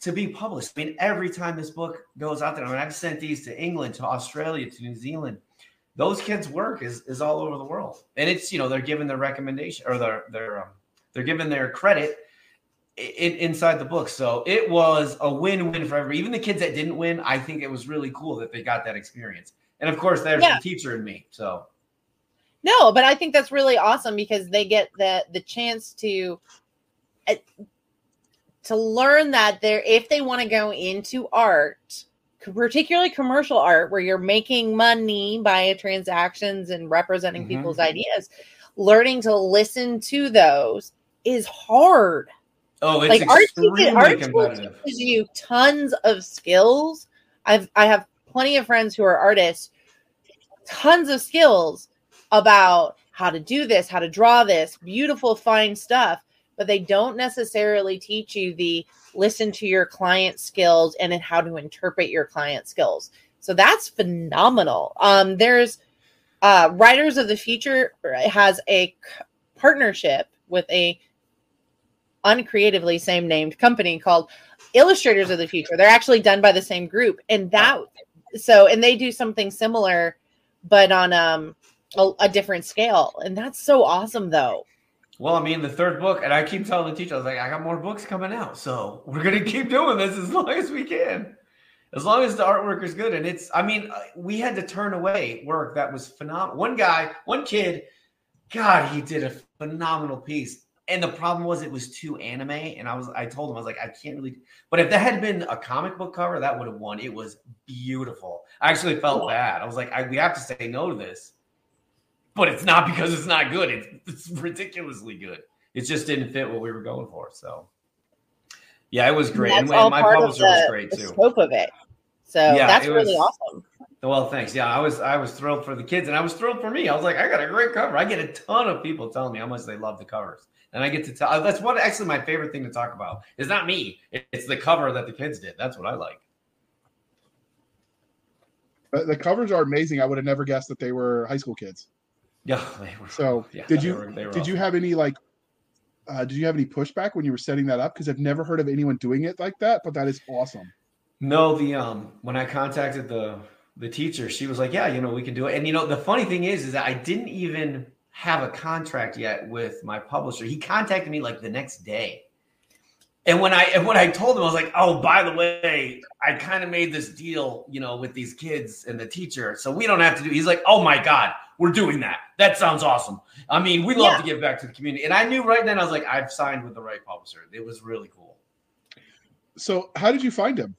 to be published. I mean, every time this book goes out there, I mean, I've sent these to England, to Australia, to New Zealand. Those kids' work is is all over the world, and it's you know they're given their recommendation or their their um, they're given their credit in, inside the book. So it was a win win for every even the kids that didn't win. I think it was really cool that they got that experience, and of course there's yeah. the teacher in me. So no, but I think that's really awesome because they get the the chance to uh, to learn that there if they want to go into art particularly commercial art where you're making money by transactions and representing mm-hmm. people's ideas learning to listen to those is hard oh it's like art, teaches, art teaches you tons of skills i've i have plenty of friends who are artists tons of skills about how to do this how to draw this beautiful fine stuff but they don't necessarily teach you the listen to your client skills and then how to interpret your client skills. So that's phenomenal. Um, there's uh, Writers of the Future has a partnership with a uncreatively same named company called Illustrators of the Future. They're actually done by the same group, and that so and they do something similar, but on um a, a different scale, and that's so awesome though. Well, I mean, the third book, and I keep telling the teacher, I was like, I got more books coming out, so we're gonna keep doing this as long as we can, as long as the artwork is good. And it's, I mean, uh, we had to turn away work that was phenomenal. One guy, one kid, God, he did a phenomenal piece. And the problem was it was too anime, and I was, I told him, I was like, I can't really. But if that had been a comic book cover, that would have won. It was beautiful. I actually felt bad. I was like, I, we have to say no to this but it's not because it's not good. It's, it's ridiculously good. It just didn't fit what we were going for. So, yeah, it was great. And, and my publisher the, was great too. Scope of it. So Yeah, that's it really was- awesome. Well, thanks. Yeah, I was I was thrilled for the kids, and I was thrilled for me. I was like, I got a great cover. I get a ton of people telling me how much they love the covers, and I get to tell. That's what actually my favorite thing to talk about. Is not me. It's the cover that the kids did. That's what I like. But the covers are amazing. I would have never guessed that they were high school kids. Yeah. They were, So, yeah, did they you were- they were did you have any like uh, did you have any pushback when you were setting that up? Because I've never heard of anyone doing it like that, but that is awesome. No, the um when I contacted the the teacher, she was like, "Yeah, you know, we can do it." And you know, the funny thing is, is that I didn't even have a contract yet with my publisher. He contacted me like the next day, and when I and when I told him, I was like, "Oh, by the way, I kind of made this deal, you know, with these kids and the teacher, so we don't have to do." He's like, "Oh my god, we're doing that. That sounds awesome. I mean, we love Yeah. to give back to the community." And I knew right then, I was like, "I've signed with the right publisher." It was really cool. So, how did you find him?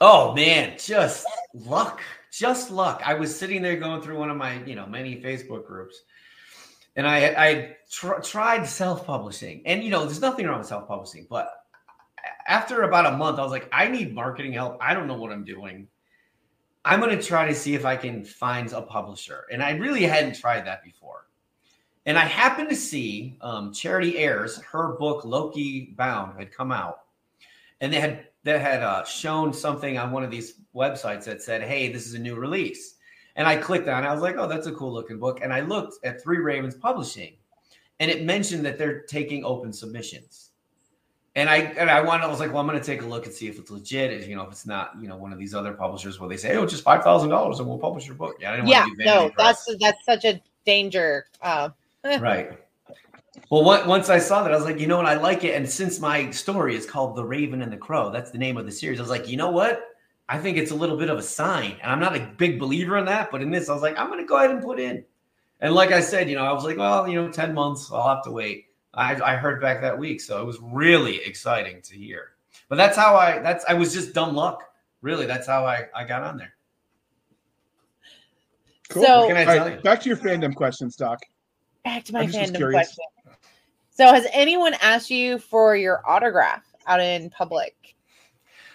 Oh man, just luck, just luck. I was sitting there going through one of my, you know, many Facebook groups, and I I tr- tried self-publishing, and you know, there's nothing wrong with self-publishing, but after about a month, I was like, I need marketing help. I don't know what I'm doing. I'm going to try to see if I can find a publisher, and I really hadn't tried that before. And I happened to see um, Charity Ayers, her book Loki Bound had come out, and they had that had uh, shown something on one of these websites that said, "Hey, this is a new release." And I clicked on it. I was like, "Oh, that's a cool looking book." And I looked at Three Ravens Publishing, and it mentioned that they're taking open submissions. And I and I wanted. I was like, "Well, I'm going to take a look and see if it's legit. If, you know, if it's not, you know, one of these other publishers where they say, "Oh, just five thousand dollars and we'll publish your book." Yeah, I didn't Yeah, want to do no, that's that's such a danger. Uh, right. Well, on- once I saw that, I was like, you know what, I like it. And since my story is called The Raven and the Crow, that's the name of the series. I was like, you know what? I think it's a little bit of a sign. And I'm not a big believer in that, but in this, I was like, I'm going to go ahead and put in. And like I said, you know, I was like, well, you know, 10 months, I'll have to wait. I, I heard back that week. So it was really exciting to hear. But that's how I, that's, I was just dumb luck. Really, that's how I, I got on there. Cool. So- What can I tell right, you? back to your fandom questions, Doc. Back to my fandom question. So, has anyone asked you for your autograph out in public?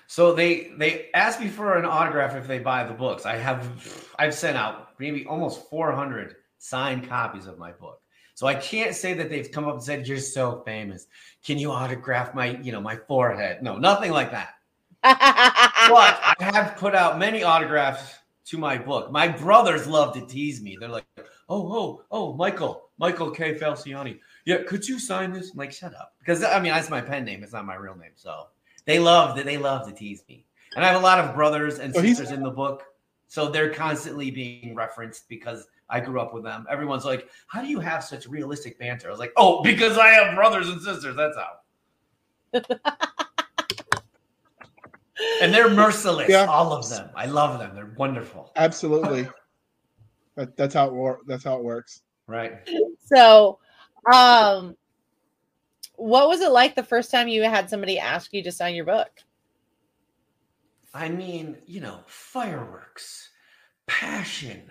So they they asked me for an autograph if they buy the books. I have I've sent out maybe almost 400 signed copies of my book. So I can't say that they've come up and said you're so famous. Can you autograph my you know my forehead? No, nothing like that. But I have put out many autographs to my book. My brothers love to tease me. They're like, "Oh, oh, oh, Michael, Michael K. Falciani. Yeah, could you sign this?" I'm like, "Shut up," because I mean that's my pen name. It's not my real name. So they love that. They love to tease me, and I have a lot of brothers and sisters in the book, so they're constantly being referenced because I grew up with them. Everyone's like, "How do you have such realistic banter?" I was like, "Oh, because I have brothers and sisters. That's how." and they're merciless, Yeah. all of them. I love them. They're wonderful. Absolutely. That, that's how it wor- that's how it works. Right. so, um, what was it like the first time you had somebody ask you to sign your book? I mean, you know, fireworks, passion,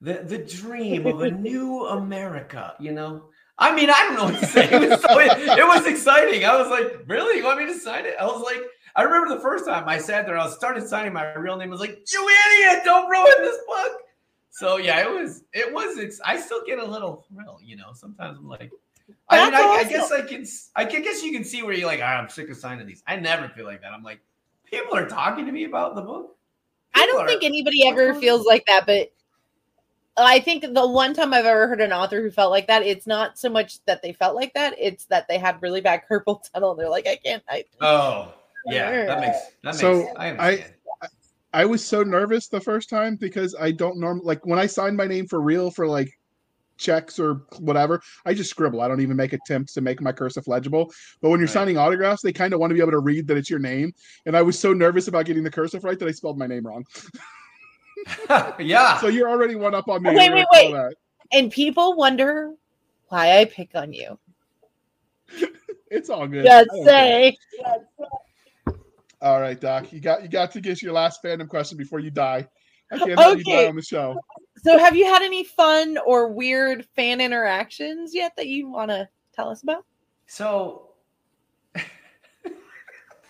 the the dream of a new America, you know. I mean, I don't know what to say. It was, so, it, it was exciting. I was like, really? You want me to sign it? I was like, I remember the first time I sat there, I started signing my real name. I was like, you idiot, don't ruin this book. So yeah, it was, it was, ex- I still get a little thrill, you know. Sometimes I'm like, I mean, That's I, I guess I can, I can guess you can see where you're like, "Ah, I'm sick of signing these. I never feel like that. I'm like, people are talking to me about the book. I don't are- think anybody ever feels like that, but I think the one time I've ever heard an author who felt like that, it's not so much that they felt like that, it's that they had really bad carpal tunnel. They're like, I can't. I, Oh, yeah, that makes that makes. So, I I- understand. I was so nervous the first time because I don't normally like when I sign my name for real for like checks or whatever, I just scribble. I don't even make attempts to make my cursive legible. But when you're Right. signing autographs, they kind of want to be able to read that it's your name. And I was so nervous about getting the cursive right that I spelled my name wrong. yeah. So you're already one up on me. Wait, wait, wait. that. and people wonder why I pick on you. It's all good. Just I care. say. All right, Doc. You got you got to get your last fandom question before you die. I can't let you die on the show. So, have you had any fun or weird fan interactions yet that you want to tell us about? So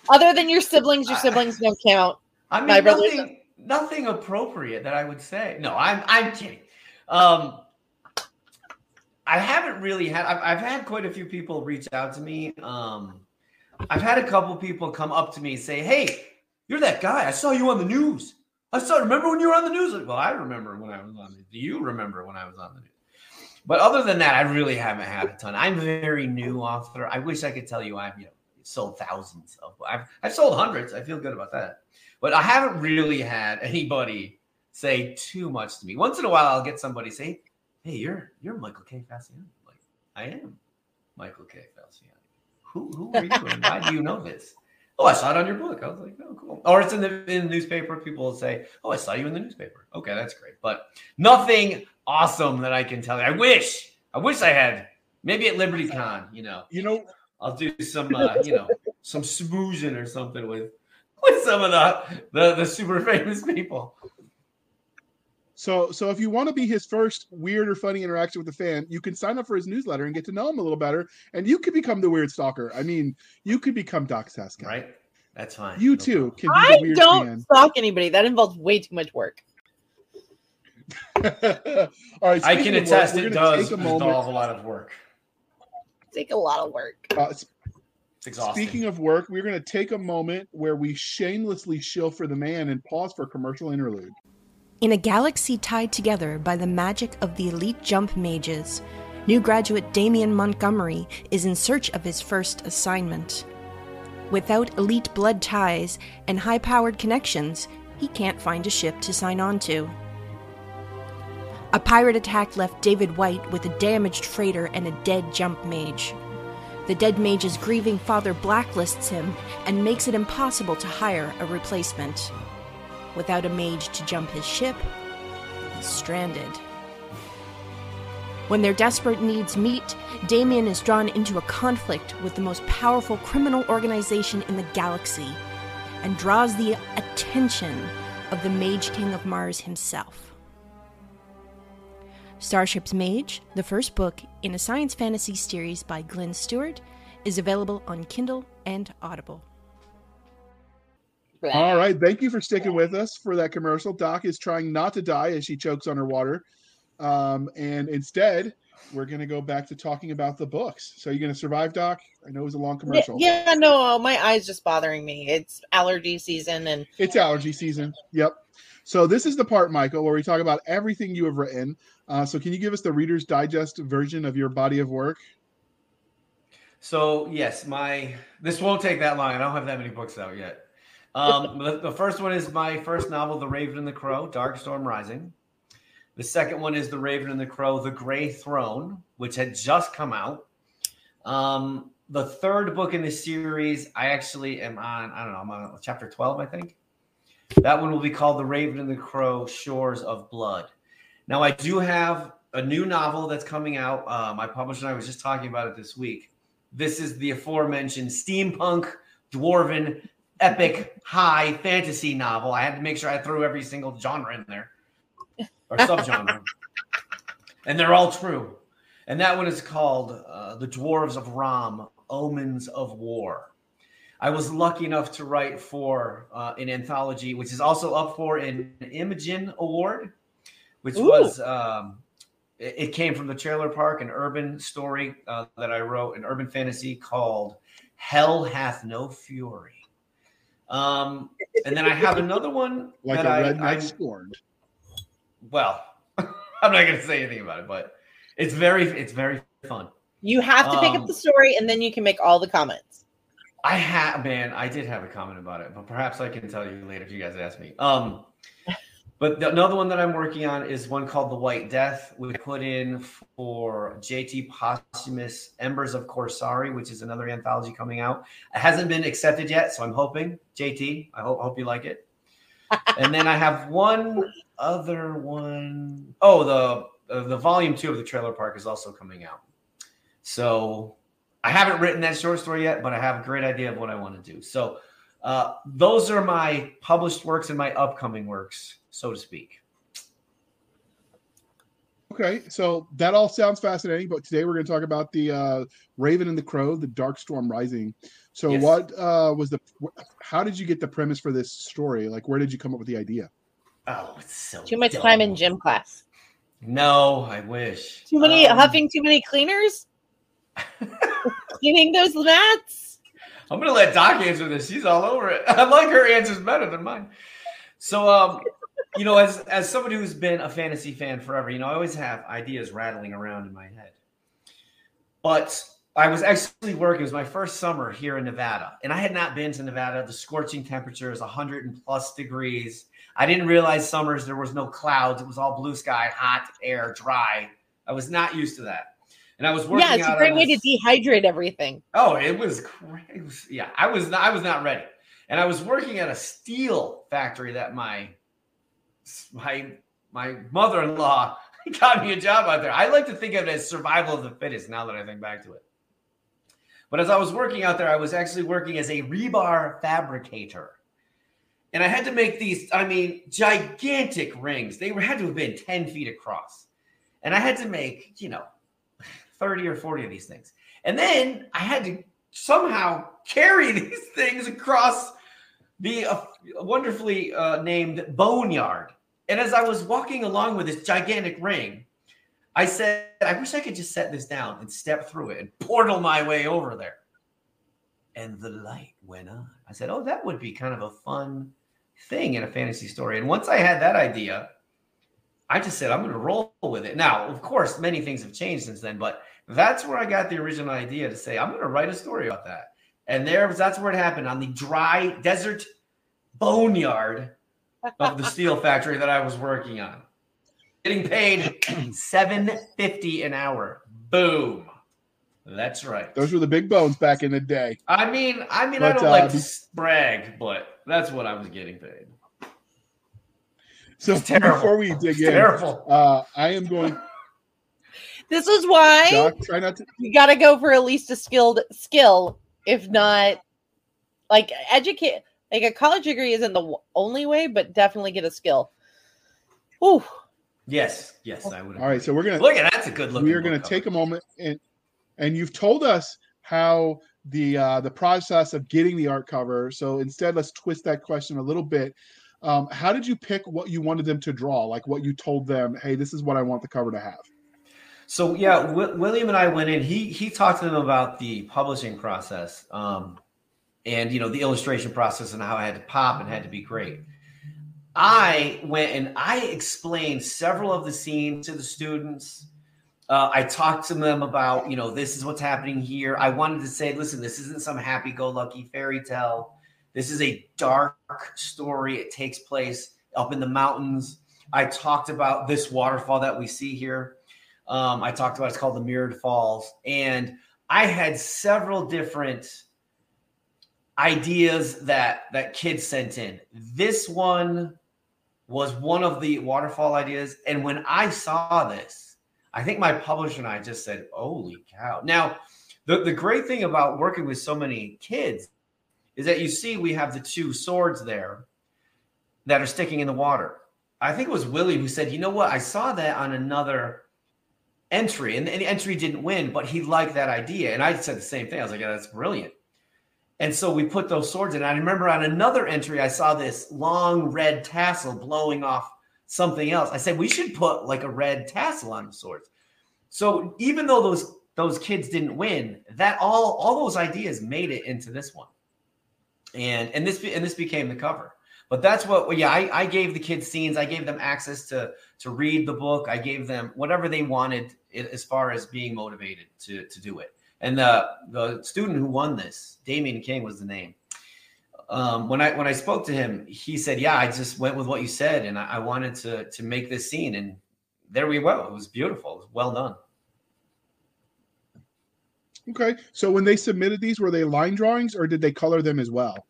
Other than your siblings, your siblings don't count. I mean, My brother's- nothing, nothing appropriate that I would say. No, I'm, I'm kidding. Um, I haven't really had. I've, I've had quite a few people reach out to me. Um, I've had a couple people come up to me and say, "Hey, you're that guy. I saw you on the news. I saw. Remember when you were on the news? Well, I remember when I was on. The, do you remember when I was on the news? But other than that, I really haven't had a ton. I'm a very new author. I wish I could tell you I've you know sold thousands of. I've I've sold hundreds. I feel good about that. But I haven't really had anybody say too much to me. Once in a while, I'll get somebody say, "Hey, you're you're Michael K. Falciani." Like, I am Michael K. Falciani. Who who are you and why do you know this? Oh, I saw it on your book. I was like, oh, cool. Or it's in the in the newspaper. People will say, "Oh, I saw you in the newspaper." Okay, that's great. But nothing awesome that I can tell you. I wish, I wish I had. Maybe at Liberty Con, you know, You know, I'll do some, uh, you know, some smoozing or something with with some of the the, the super famous people. So so if you want to be his first weird or funny interaction with a fan, you can sign up for his newsletter and get to know him a little better, and you could become the weird stalker. I mean, you could become Doc Cisca. Right? That's fine. You No too problem. can be I the weird don't fan. stalk anybody. That involves way too much work. All right, I can of work, attest it gonna does take a involve moment. a lot of work. Take a lot of work. Uh, It's exhausting. Speaking of work, we're going to take a moment where we shamelessly shill for the man and pause for a commercial interlude. In a galaxy tied together by the magic of the elite jump mages, new graduate Damien Montgomery is in search of his first assignment. Without elite blood ties and high powered connections, he can't find a ship to sign on to. A pirate attack left David White with a damaged freighter and a dead jump mage. The dead mage's grieving father blacklists him and makes it impossible to hire a replacement. Without a mage to jump his ship, he's stranded. When their desperate needs meet, Damien is drawn into a conflict with the most powerful criminal organization in the galaxy and draws the attention of the Mage King of Mars himself. Starship's Mage, the first book in a science fantasy series by Glynn Stewart, is available on Kindle and Audible. All right, thank you for sticking with us for that commercial. Doc is trying not to die as she chokes on her water, um, and instead, we're going to go back to talking about the books. So, are you going to survive, Doc? I know it was a long Yeah, commercial. yeah, no, my eyes just bothering me. It's allergy season, and It's allergy season. Yep. So this is the part, Michael, where we talk about everything you have written. Uh, so can you give us the Reader's Digest version of your body of work? So yes, my this won't take that long. I don't have that many books out yet. Um, the, first one is my first novel, The Raven and the Crow, Dark Storm Rising. The second one is The Raven and the Crow, The Gray Throne, which had just come out. Um, the third book in the series, I actually am on. I don't know. I'm on chapter twelve, I think. That one will be called The Raven and the Crow: Shores of Blood. Now, I do have a new novel that's coming out. Uh, my publisher and I was just talking about it this week. This is the aforementioned steampunk, dwarven, epic, high fantasy novel. I had to make sure I threw every single genre in there or subgenre, and they're all true. And that one is called uh, "The Dwarves of Ram: Omens of War." I was lucky enough to write for uh, an anthology, which is also up for an Imadjinn Award, which Ooh. was um, it, it came from the trailer park, an urban story uh, that I wrote, an urban fantasy called "Hell Hath No Fury." Um, and then I have another one Like that a I, redneck I scorned. well, I'm not going to say anything about it, but it's very it's very fun. you have to pick Um, up the story, and then you can make all the comments. I have man, I did have a comment about it, but perhaps I can tell you later if you guys ask me. Um, but the, another one that I'm working on is one called The White Death. We put in for JT Posthumous Embers of Corsari, which is another anthology coming out. It hasn't been accepted yet, so I'm hoping JT. I hope hope you like it. and then I have one other one. Oh, the uh, the volume two of the Trailer Park is also coming out. So I haven't written that short story yet, but I have a great idea of what I want to do. So uh, those are my published works and my upcoming works, so to speak. Okay, so that all sounds fascinating, but today we're going to talk about the uh, Raven and the Crow, the Dark Storm Rising. So, Yes. what uh, was the? How did you get the premise for this story? Like, where did you come up with the idea? Oh, it's so Too much time in gym class. No, I wish. Too many Um, huffing too many cleaners? Cleaning those mats? I'm gonna let Doc answer this. She's all over it. I like her answers better than mine. So, um, you know, as as somebody who's been a fantasy fan forever, you know, I always have ideas rattling around in my head. But I was actually working. It was my first summer here in Nevada, and I had not been to Nevada. The scorching temperature is 100 and plus degrees. I didn't realize summers there was no clouds. It was all blue sky, hot air, dry. I was not used to that, and I was working. Yeah, it's a great way to dehydrate everything. Oh, it was great. Yeah, I was not, I was not ready, and I was working at a steel factory that my my my mother in law got me a job out there. I like to think of it as survival of the fittest. Now that I think back to it, but as I was working out there, I was actually working as a rebar fabricator, and I had to make these. I mean, gigantic rings. They had to have been ten feet across, and I had to make you know thirty or forty of these things. And then I had to somehow carry these things across the uh, wonderfully uh, named boneyard. And as I was walking along with this gigantic ring, I said, I wish I could just set this down and step through it and portal my way over there. And the light went on. I said, Oh, that would be kind of a fun thing in a fantasy story. And once I had that idea, I just said, I'm going to roll with it. Now, of course, many things have changed since then, but that's where I got the original idea to say, I'm going to write a story about that. And there, was that's where it happened on the dry desert boneyard of the steel factory that I was working on. Getting paid 750 an hour. Boom. That's right. Those were the big bones back in the day. I mean, I mean, I don't uh, like to brag, but that's what I was getting paid. So terrible. before we dig It's in, terrible. uh, I am going. This is why Doc, try not to. you got to go for at least a skilled skill, if not like educate. Like a college degree isn't the only way, but definitely get a skill. Ooh, Yes, yes, I would. All right, so we're gonna Look at that's a good look. we are going to take a moment and and you've told us how the uh, the process of getting the art cover. So instead, let's twist that question a little bit. Um, how did you pick what you wanted them to draw? Like what you told them, hey, this is what I want the cover to have. So yeah, w- William and I went in. He he talked to them about the publishing process, um, and you know the illustration process and how it had to pop and had to be great. I went and I explained several of the scenes to the students. Uh, I talked to them about you know this is what's happening here. I wanted to say, listen, this isn't some happy-go-lucky fairy tale. This is a dark story. It takes place up in the mountains. I talked about this waterfall that we see here. Um, I talked about it's called the Mirrored Falls, and I had several different ideas that that kids sent in. This one was one of the waterfall ideas, and when I saw this, I think my publisher and I just said, "Holy cow!" Now, the the great thing about working with so many kids is that you see we have the two swords there that are sticking in the water. I think it was Willie who said, "You know what? I saw that on another." Entry and, and the entry didn't win but he liked that idea. And i said the same thing. I was like yeah, that's brilliant. And so we put those swords in. I remember on another entry i saw this long red tassel blowing off something else. I said we should put like a red tassel on the swords. So even though those those kids didn't win that all all those ideas made it into this one. And and this and this became the cover. But that's what yeah I, I gave the kids scenes. I gave them access to to read the book. I gave them whatever they wanted as far as being motivated to to do it. And the the student who won this damien king was the name. Um, when i when i spoke to him he said yeah i just went with what you said and i, I wanted to to make this scene. And there we go it was beautiful. It was well done. Okay, so when they submitted these, were they line drawings or did they color them as well?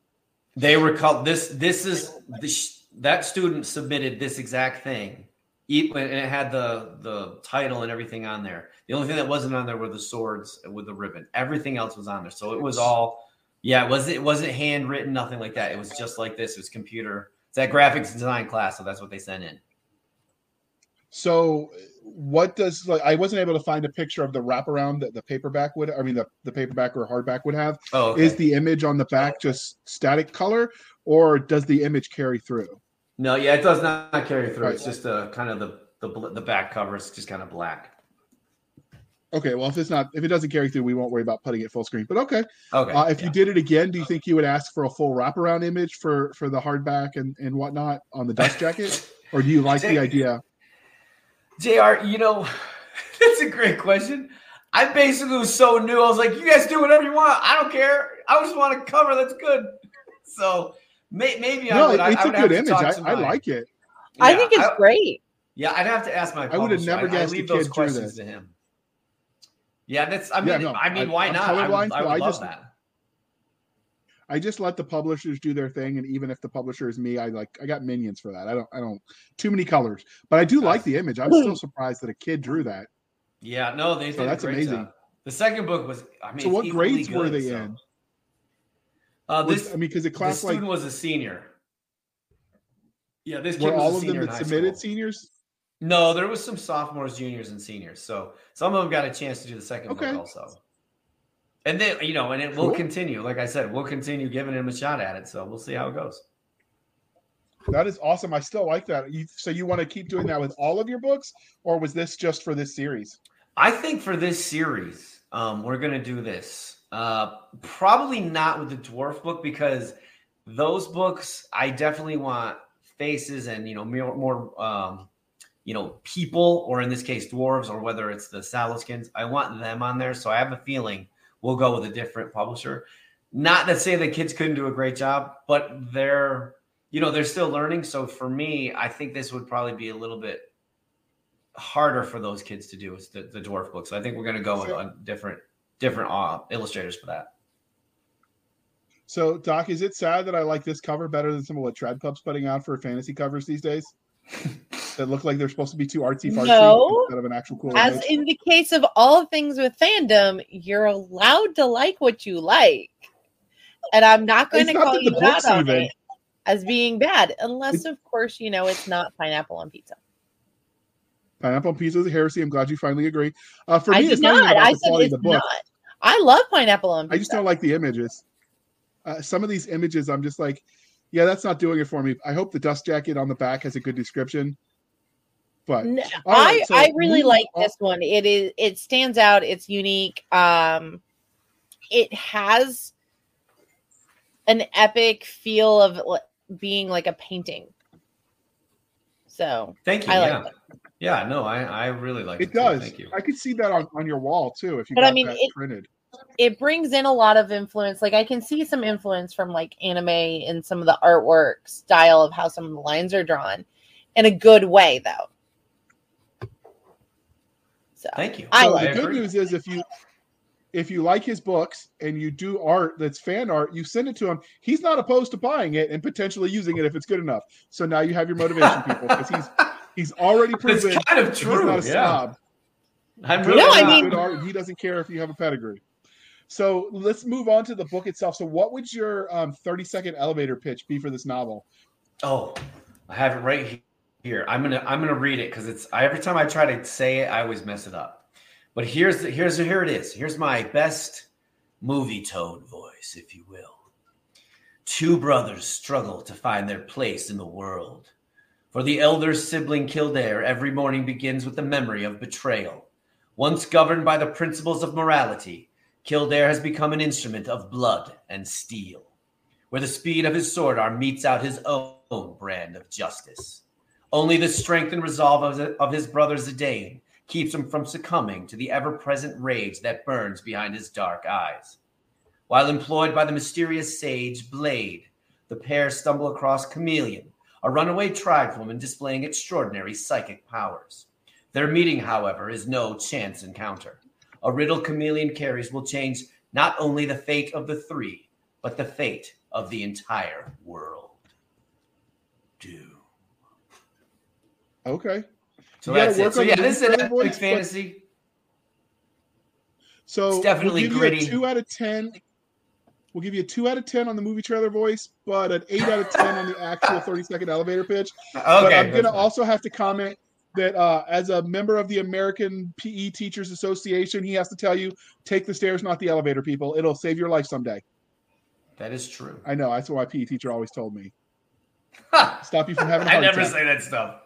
They were called this. This is the, that student submitted this exact thing, and it had the the title and everything on there. The only thing that wasn't on there were the swords with the ribbon. Everything else was on there, so it was all. Yeah, it wasn't it wasn't handwritten, nothing like that. It was just like this. It was computer. It's that graphics design class, so that's what they sent in. So what does like I wasn't able to find a picture of the wraparound that the paperback would I mean the, the paperback or hardback would have. Oh, okay. Is the image on the back just static color or does the image carry through? No, yeah, it does not carry through. It's just a kind of the the the back cover is just kind of black. Okay, well if it's not if it doesn't carry through, we won't worry about putting it full screen. But okay. Okay. Uh, if yeah. you did it again, do you think you would ask for a full wraparound image for for the hardback and, and whatnot on the dust jacket? or do you like the idea? Jr. You know, that's a great question. I basically was so new. I was like, "You guys do whatever you want. I don't care. I just want a cover that's good." So may, maybe I would. I- it's I a would good image. I, to I like it. I think it's great. Yeah, I'd have to ask my. I would have publisher. never I- I guessed the leave those kid drew questions this. to him. Yeah, that's. I mean, Yeah, no, I mean, why I'm not? I would, I so would I love just- that. I just let the publishers do their thing, and even if the publisher is me, I like I got minions for that. I don't I don't too many colors, but I do like the image. I'm still surprised that a kid drew that. Yeah, no, they So that's great amazing. job. The second book was. I mean, So what equally grades were they so- in? Uh, Was- this I mean, because the class like student was a senior. Yeah, this kid were was all a of them that submitted school. seniors. No, there was some sophomores, juniors, and seniors. So some of them got a chance to do the second Okay. book also. And then you know, and it will continue. Like I said, we'll continue giving him a shot at it. So we'll see how it goes. That is awesome. I still like that. You, so you want to keep doing that with all of your books, or was this just for this series? I think for this series, um, we're gonna do this. Uh, probably not with the dwarf book because those books I definitely want faces and you know more, more um, you know people, or in this case dwarves, or whether it's the Saloskins. I want them on there, so I have a feeling we'll go with a different publisher. Not to say the kids couldn't do a great job, but they're you know they're still learning. So for me, I think this would probably be a little bit harder for those kids to do is the, the dwarf book. So I think we're going to go with Sure. on different different uh, illustrators for that. So, Doc, is it sad that I like this cover better than some of what Trad Club's putting out for fantasy covers these days? that look like they're supposed to be too artsy fartsy No. instead of an actual cool As image. in the case of all things with fandom, you're allowed to like what you like. And I'm not going It's to not call that you the books out on even- it as being bad, unless, of course, you know it's not pineapple on pizza. Pineapple on pizza is a heresy. I'm glad you finally agree. Uh, for I me, did it's not, even not. about I the said quality it's of the book. not. I love pineapple on pizza. I just don't like the images. Uh, some of these images, I'm just like, yeah, that's not doing it for me. I hope the dust jacket on the back has a good description. But No, All right, I so I really like on- this one. It is it stands out. It's unique. Um, it has an epic feel of li- being like a painting. So Thank you. I like yeah. Yeah, no, I, I really like it. it too. does. Thank you. I could see that on, on your wall too if you But got I mean, that it- printed. it brings in a lot of influence. Like I can see some influence from like anime in some of the artwork style of how some of the lines are drawn, in a good way though. So Thank you. I So like the good news is if you if you like his books and you do art that's fan art, you send it to him. He's not opposed to buying it and potentially using it if it's good enough. So now you have your motivation, people, because he's he's already proven it's kind of true. he's not a yeah. snob. I'm really No, I mean- good art, and he doesn't care if you have a pedigree. So let's move on to the book itself. So, what would your um, 30 second elevator pitch be for this novel? Oh, I have it right here. I'm gonna I'm gonna read it because it's I, every time I try to say it, I always mess it up. But here's the, here's here it is. Here's my best movie tone voice, if you will. Two brothers struggle to find their place in the world. For the elder sibling Kildare, every morning begins with the memory of betrayal. Once governed by the principles of morality, Kildare has become an instrument of blood and steel where the speed of his sword arm metes out his own brand of justice. Only the strength and resolve of, his brother Zidane keeps him from succumbing to the ever present rage that burns behind his dark eyes. While employed by the mysterious sage Blade, the pair stumble across Chameleon, a runaway tribeswoman displaying extraordinary psychic powers. Their meeting, however, is no chance encounter. A riddle Chameleon carries will change not only the fate of the three, but the fate of the entire world. Do. Okay. So You that's it. So yeah, this is an epic voice, but- fantasy. So It's definitely gritty. Two out of ten. We'll give you a two out of ten on the movie trailer voice, but an eight out of ten on the actual thirty second elevator pitch. Okay. but I'm gonna fine. also have to comment. that uh, as a member of the American PE Teachers Association, he has to tell you take the stairs, not the elevator. People, it'll save your life someday. That is true. I know. That's what my PE teacher always told me. Stop you from having. I never attack. say that stuff.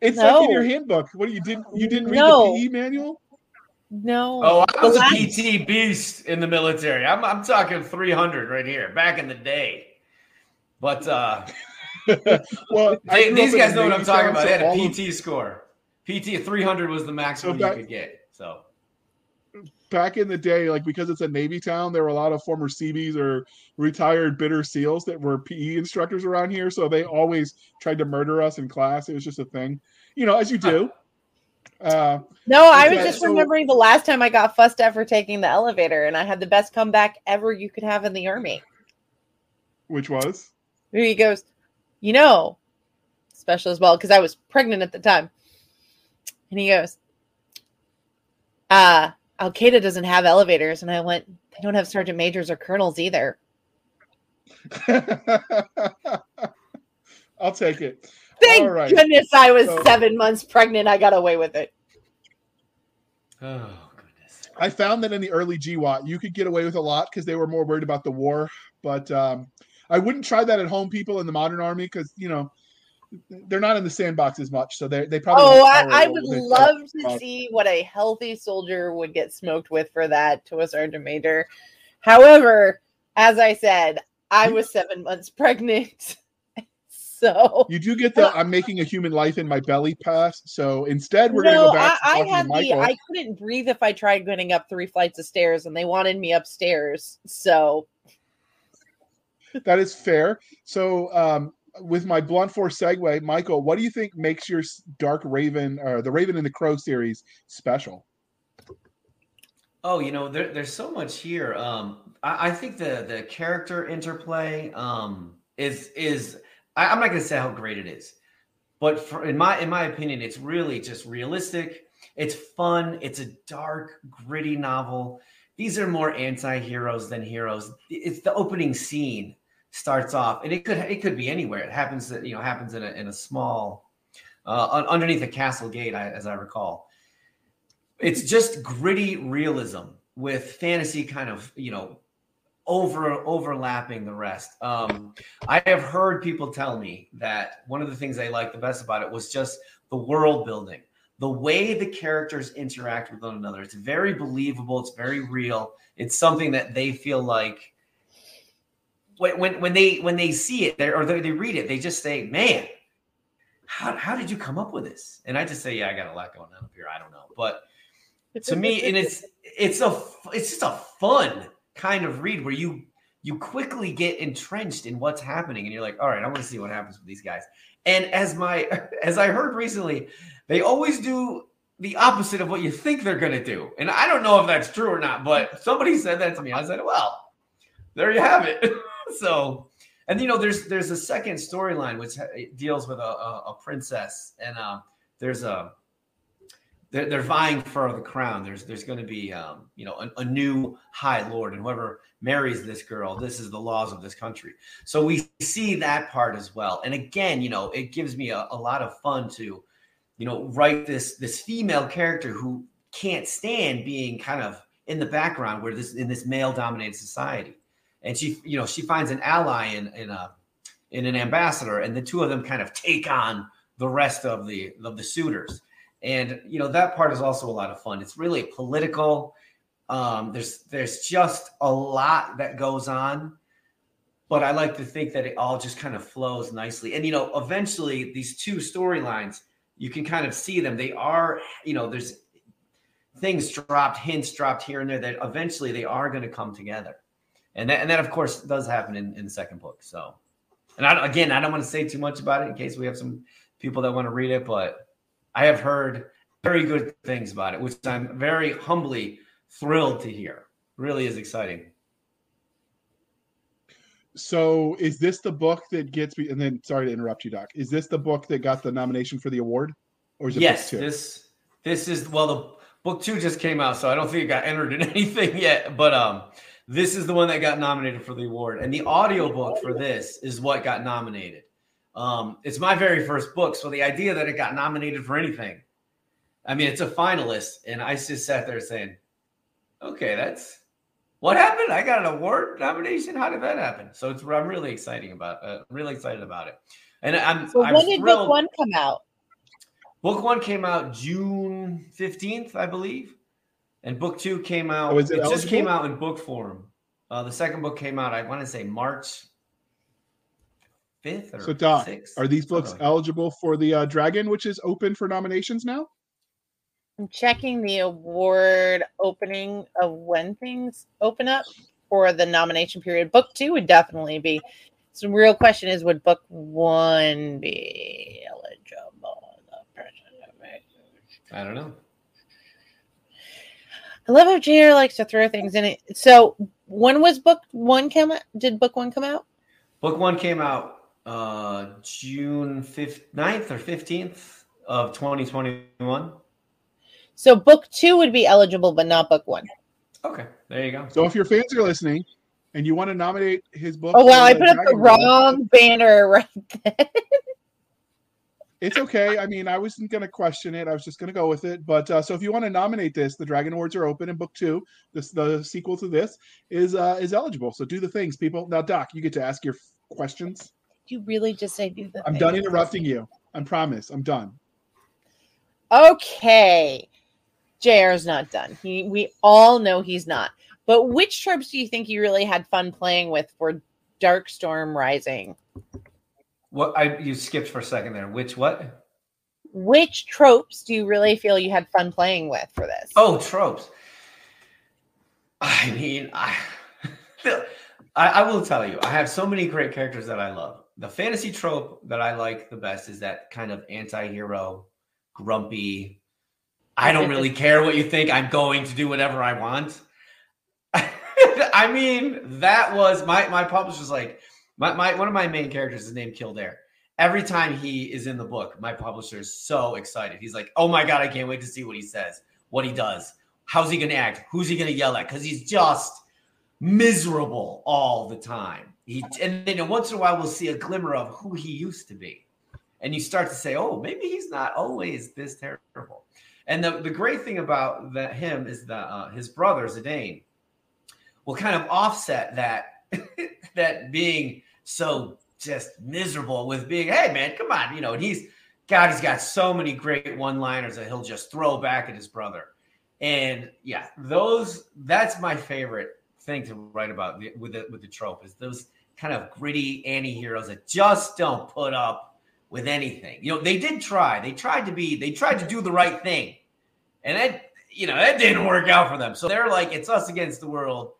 It's no. like in your handbook. What you didn't you didn't read no. the PE manual? No. Oh, I was a PT beast in the military. I'm I'm talking 300 right here, back in the day. But uh well, they, these guys know what I'm talking about. So they had a PT of, score. PT 300 was the maximum so back, you could get. So back in the day, like because it's a Navy town, there were a lot of former Seabees or retired bitter SEALs that were PE instructors around here. So they always tried to murder us in class. It was just a thing, you know, as you do. Uh, no, I was just so, remembering the last time I got fussed at for taking the elevator, and I had the best comeback ever you could have in the army. Which was? He goes, you know, special as well, because I was pregnant at the time. And he goes, uh, Al Qaeda doesn't have elevators. And I went, they don't have sergeant majors or colonels either. I'll take it. Thank goodness I was so, seven months pregnant. I got away with it. Oh, goodness. I found that in the early GWOT, you could get away with a lot because they were more worried about the war. But um, I wouldn't try that at home, people in the modern army, because, you know, they're not in the sandbox as much, so they they probably. Oh, I, I would love to see what a healthy soldier would get smoked with for that to a sergeant major. However, as I said, I was seven months pregnant, so you do get the "I'm making a human life in my belly" pass. So instead, we're no, gonna go back. I, I had the I couldn't breathe if I tried going up three flights of stairs, and they wanted me upstairs. So that is fair. So um, with my blunt force segue, Michael, what do you think makes your Dark Raven or the Raven and the Crow series special? Oh, you know, there, there's so much here. Um, I, I, think the the character interplay um, is is I, am not going to say how great it is, but for, in my in my opinion, it's really just realistic. It's fun. It's a dark, gritty novel. These are more anti-heroes than heroes. It's the opening scene starts off, and it could it could be anywhere. It happens that you know happens in a in a small uh, underneath a castle gate, I, as I recall. It's just gritty realism with fantasy kind of you know over overlapping the rest. Um, I have heard people tell me that one of the things they liked the best about it was just the world building, the way the characters interact with one another. It's very believable. It's very real. It's something that they feel like when when, when they when they see it or they, they read it, they just say, "Man, how how did you come up with this?" And I just say, "Yeah, I got a lot going on up here. I don't know." But to me, and it's it's a it's just a fun kind of read where you you quickly get entrenched in what's happening, and you're like, "All right, I want to see what happens with these guys." And as my as I heard recently, they always do the opposite of what you think they're going to do. And I don't know if that's true or not, but somebody said that to me. I said, "Well, there you have it." so, and you know, there's there's a second storyline which deals with a, a, a princess, and uh, there's a they're, they're vying for the crown. There's there's going to be um, you know a, a, new high lord, and whoever marries this girl, this is the laws of this country. So we see that part as well. And again, you know, it gives me a, a lot of fun to, you know, write this this female character who can't stand being kind of in the background where this in this male dominated society and she you know she finds an ally in in a in an ambassador and the two of them kind of take on the rest of the of the suitors and you know that part is also a lot of fun. It's really political. Um there's there's just a lot that goes on but i like to think that it all just kind of flows nicely. And you know eventually these two storylines you can kind of see them. They are you know there's things dropped hints dropped here and there that eventually they are going to come together. And that, and that of course does happen in, in the second book. So, and I, again, I don't want to say too much about it in case we have some people that want to read it, but I have heard very good things about it, which I'm very humbly thrilled to hear. Really is exciting. So, is this the book that gets me? And then, sorry to interrupt you, Doc. Is this the book that got the nomination for the award, or is it yes? This this is well, the book two just came out, so I don't think it got entered in anything yet. But um, this is the one that got nominated for the award. And the audiobook for this is what got nominated. Um, it's my very first book, so the idea that it got nominated for anything, I mean, it's a finalist, and I just sat there saying, "Okay, that's what happened. I got an award nomination. How did that happen?" So it's I'm really exciting about. Uh, really excited about it, and I'm. So I'm when did thrilled. book one come out? Book one came out June 15th, I believe. And book two came out. Oh, it it just came out in book form. Uh, the second book came out, I want to say March 5th or So, Doc, 6th. Are these books Something like eligible for the uh, Dragon, which is open for nominations now? I'm checking the award opening of when things open up for the nomination period. Book two would definitely be. So the real question is, would book one be eligible? The person of it. that. I don't know. I love how JR likes to throw things in it. So when was book one come out? Did book one come out? Book one came out uh, June 5th, 9th or 15th of 2021. So book two would be eligible, but not book one. Okay, there you go. So if your fans are listening and you want to nominate his book, Oh wow, I put up the Dragon Award, wrong banner right there. It's okay. I mean, I wasn't going to question it. I was just going to go with it. But uh, so if you want to nominate this, the Dragon Awards are open, and book two, this the sequel to this is uh, is eligible. So do the things, people. Now, Doc, you get to ask your questions. You really just say do the I'm thing? done interrupting you. I promise. I'm done. Okay. JR's not done. He we all know he's not. But which tropes do you think you really had fun playing with for Darkstorm Rising? What I you skipped for a second there. Which what? Which tropes do you really feel you had fun playing with for this? Oh, tropes. I mean, I, I I will tell you, I have so many great characters that I love. The fantasy trope that I like the best is that kind of anti-hero, grumpy. I don't really care what you think. I'm going to do whatever I want. I mean, that was my my publisher's like my, my one of my main characters is named Kildare. Every time he is in the book, my publisher is so excited. He's like, "Oh my god, I can't wait to see what he says, what he does, how's he going to act, who's he going to yell at?" Because he's just miserable all the time. He and then once in a while we'll see a glimmer of who he used to be, and you start to say, "Oh, maybe he's not always this terrible." And the, the great thing about that him is that uh, his brother Zidane will kind of offset that that being so just miserable with being, hey man, come on, you know, and he's God, he's got so many great one-liners that he'll just throw back at his brother. And yeah, those that's my favorite thing to write about the- with the with the trope is those kind of gritty anti-heroes that just don't put up with anything. You know, they did try. They tried to be, they tried to do the right thing. And that, you know, that didn't work out for them. So they're like, it's us against the world.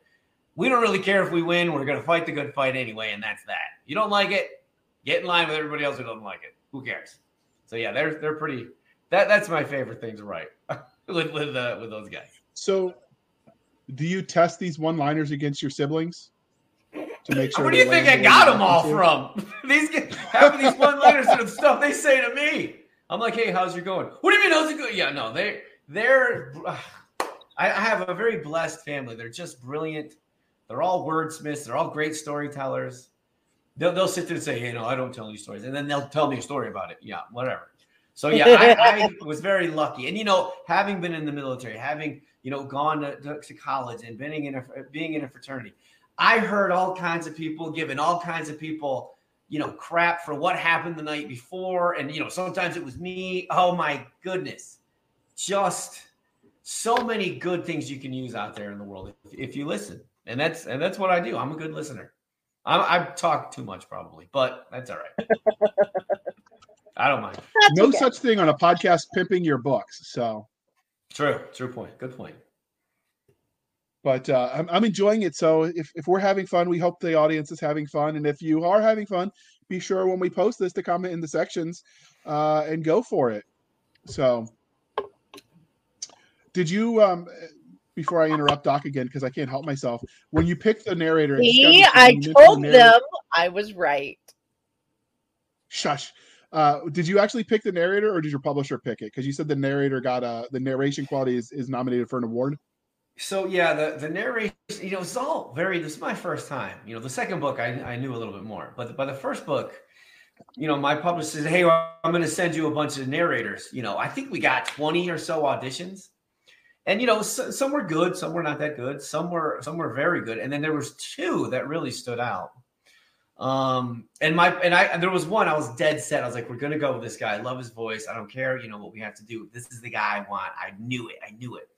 We don't really care if we win. We're going to fight the good fight anyway. And that's that. You don't like it, get in line with everybody else who doesn't like it. Who cares? So yeah, they're they're pretty. That that's my favorite thing to write with with uh, with those guys. So, do you test these one-liners against your siblings to make sure? Where do you think I land the way got them all from? these half of these one-liners are the stuff they say to me. I'm like, hey, how's your going? What do you mean, how's it going? Yeah, no, they they're. I, I have a very blessed family. They're just brilliant. They're all wordsmiths. They're all great storytellers. They'll, they'll sit there and say, hey, no, I don't tell any stories. And then they'll tell me a story about it. Yeah, whatever. So yeah, I, I was very lucky. And you know, having been in the military, having you know gone to, to, to college and being in a being in a fraternity, I heard all kinds of people giving all kinds of people you know crap for what happened the night before, and you know sometimes it was me. Oh my goodness, just so many good things you can use out there in the world if, if you listen, and that's and that's what I do. I'm a good listener. I'm, I talk too much probably, but that's all right. I don't mind. That's No okay. such thing on a podcast pimping your books. So, True, true point. Good point. But uh, I'm, I'm enjoying it. So if, if we're having fun, we hope the audience is having fun. And if you are having fun, be sure when we post this to comment in the sections uh, and go for it. So, did you? Um, before I interrupt Doc again, because I can't help myself, when you picked the narrator, it's gotta be See, I told the narrator- them I was right. Shush. Uh, did you actually pick the narrator, or did your publisher pick it? Because you said the narrator got a the narration quality is, is nominated for an award. So yeah, the the narration, you know, it's all very. This is my first time. You know, the second book I, I knew a little bit more, but by the first book, you know, my publisher says, "Hey, I'm going to send you a bunch of narrators." You know, I think we got 20 or so auditions, and you know, so, some were good, some were not that good, some were some were very good, and then there was two that really stood out. Um, and my and I and there was one I was dead set. I was like, "We're going to go with this guy. I love his voice. I don't care, you know, what we have to do. This is the guy I want. I knew it. I knew it."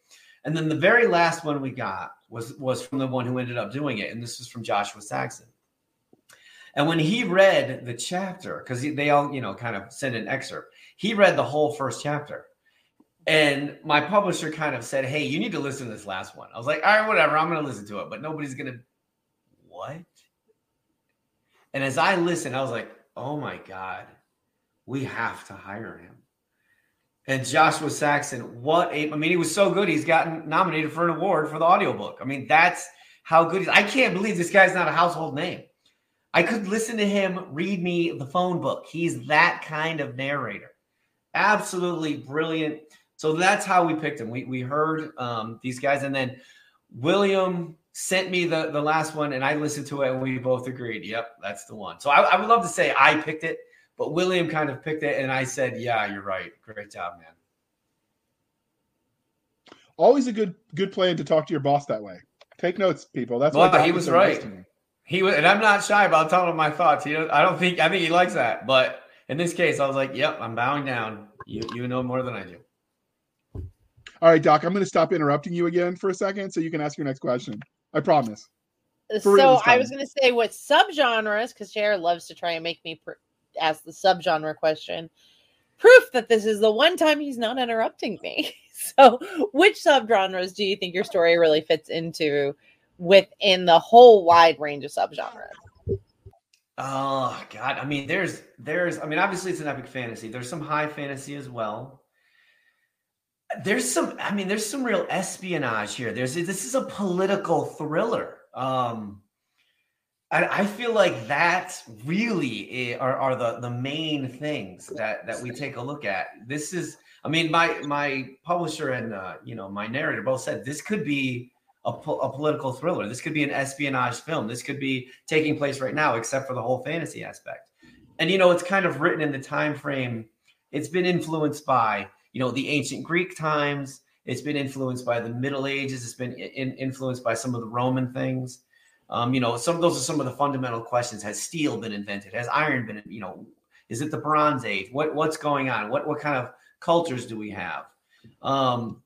And then the very last one we got was was from the one who ended up doing it, and this was from Joshua Saxon. And when he read the chapter, because they all, you know, kind of send an excerpt, he read the whole first chapter. And my publisher kind of said, Hey, you need to listen to this last one. I was like, All right, whatever. I'm going to listen to it, but nobody's going to. What? And as I listened, I was like, Oh my God, we have to hire him. And Joshua Saxon, what a, I mean, he was so good. He's gotten nominated for an award for the audiobook. I mean, that's how good he's. I can't believe this guy's not a household name. I could listen to him read me the phone book. He's that kind of narrator. Absolutely brilliant. So that's how we picked him. We, we heard um, these guys, and then William sent me the, the last one, and I listened to it, and we both agreed, yep, that's the one. So I, I would love to say I picked it, but William kind of picked it, and I said, yeah, you're right. Great job, man. Always a good good plan to talk to your boss that way. Take notes, people. That's well, why he was right. He was, and I'm not shy about telling him my thoughts. He, I don't think, I think he likes that. But in this case, I was like, "Yep, I'm bowing down. You, you know more than I do." All right, Doc. I'm going to stop interrupting you again for a second, so you can ask your next question. I promise. Uh, for so I was going to say what subgenres, because Jared loves to try and make me pr- ask the subgenre question. Proof that this is the one time he's not interrupting me. So, which subgenres do you think your story really fits into? within the whole wide range of subgenres. Oh God. I mean, there's there's I mean, obviously it's an epic fantasy. There's some high fantasy as well. There's some, I mean, there's some real espionage here. There's this is a political thriller. Um I, I feel like that really are, are the, the main things that, that we take a look at. This is, I mean, my my publisher and uh, you know my narrator both said this could be a, po- a, political thriller. This could be an espionage film. This could be taking place right now, except for the whole fantasy aspect. And you know, it's kind of written in the time frame. It's been influenced by you know the ancient Greek times. It's been influenced by the Middle Ages. It's been in, influenced by some of the Roman things. Um, you know, some of those are some of the fundamental questions. Has steel been invented? Has iron been? You know, is it the Bronze Age? What what's going on? What what kind of cultures do we have? Um,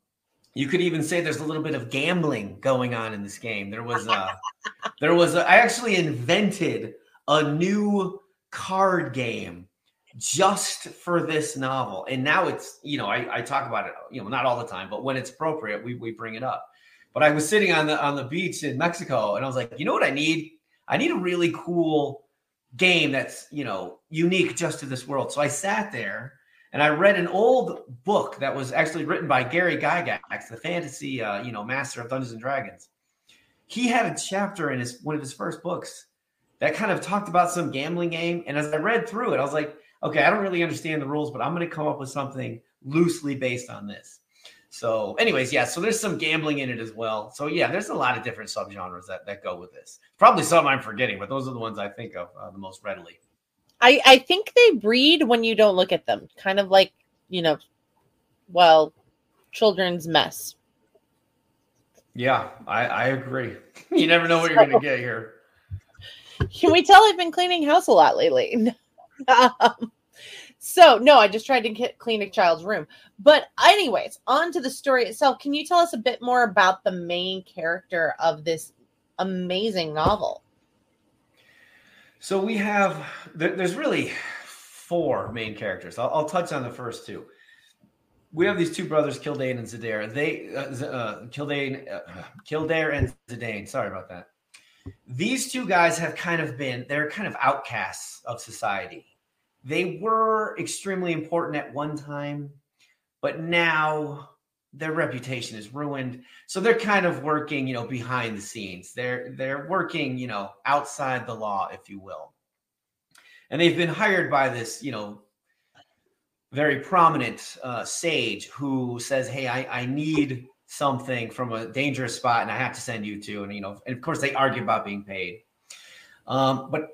you could even say there's a little bit of gambling going on in this game. There was a, there was a, I actually invented a new card game just for this novel. And now it's, you know, I, I talk about it, you know, not all the time, but when it's appropriate, we, we bring it up. But I was sitting on the on the beach in Mexico and I was like, you know what I need? I need a really cool game that's, you know, unique just to this world. So I sat there and I read an old book that was actually written by Gary Gygax, the fantasy, uh, you know, master of Dungeons and Dragons. He had a chapter in his one of his first books that kind of talked about some gambling game. And as I read through it, I was like, okay, I don't really understand the rules, but I'm going to come up with something loosely based on this. So, anyways, yeah, so there's some gambling in it as well. So, yeah, there's a lot of different subgenres that, that go with this. Probably some I'm forgetting, but those are the ones I think of uh, the most readily. I I think they breed when you don't look at them, kind of like you know, well, children's mess. Yeah, I, I agree. You never know what so, you're going to get here. Can we tell I've been cleaning house a lot lately? um, so no, I just tried to get, clean a child's room. But anyways, on to the story itself. Can you tell us a bit more about the main character of this amazing novel? So we have there, there's really four main characters. I'll, I'll, touch on the first two. We have these two brothers, Kildane and Zidane. They uh, uh, Kildare, uh, Kildare and Zidane. Sorry about that. These two guys have kind of been they're kind of outcasts of society. They were extremely important at one time, but now their reputation is ruined. So they're kind of working, you know, behind the scenes. They're they're working, you know, outside the law, if you will. And they've been hired by this, you know, very prominent uh, sage who says, "Hey, I, I need something from a dangerous spot, and I have to send you to." And you know, and of course, they argue about being paid. Um, but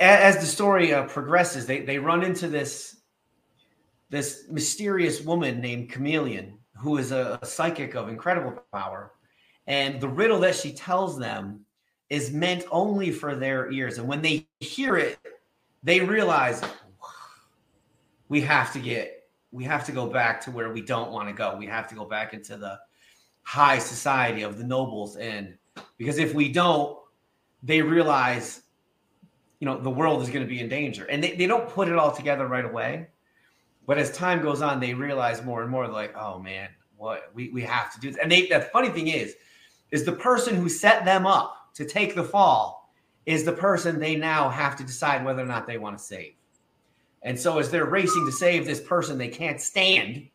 as the story uh, progresses, they they run into this this mysterious woman named Chameleon, who is a, a psychic of incredible power, and the riddle that she tells them is meant only for their ears. And when they hear it, they realize we have to get we have to go back to where we don't want to go. We have to go back into the high society of the nobles and because if we don't, they realize you know the world is going to be in danger. And they, they don't put it all together right away. But as time goes on, they realize more and more like, oh man, what we, we have to do this. And they the funny thing is, is the person who set them up to take the fall is the person they now have to decide whether or not they want to save. And so as they're racing to save this person they can't stand,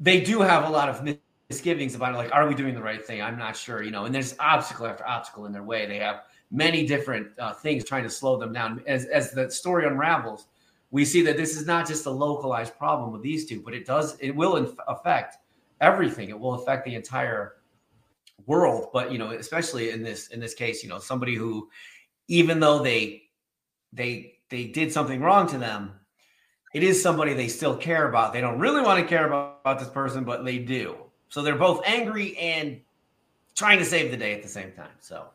they do have a lot of misgivings about it. Like, are we doing the right thing? I'm not sure, you know. And there's obstacle after obstacle in their way. They have many different uh, things trying to slow them down. As as the story unravels, we see that this is not just a localized problem with these two, but it does it will inf- affect everything. It will affect the entire world. But you know, especially in this in this case, you know, somebody who, even though they they they did something wrong to them, it is somebody they still care about. They don't really want to care about, about this person, but they do. So they're both angry and trying to save the day at the same time. So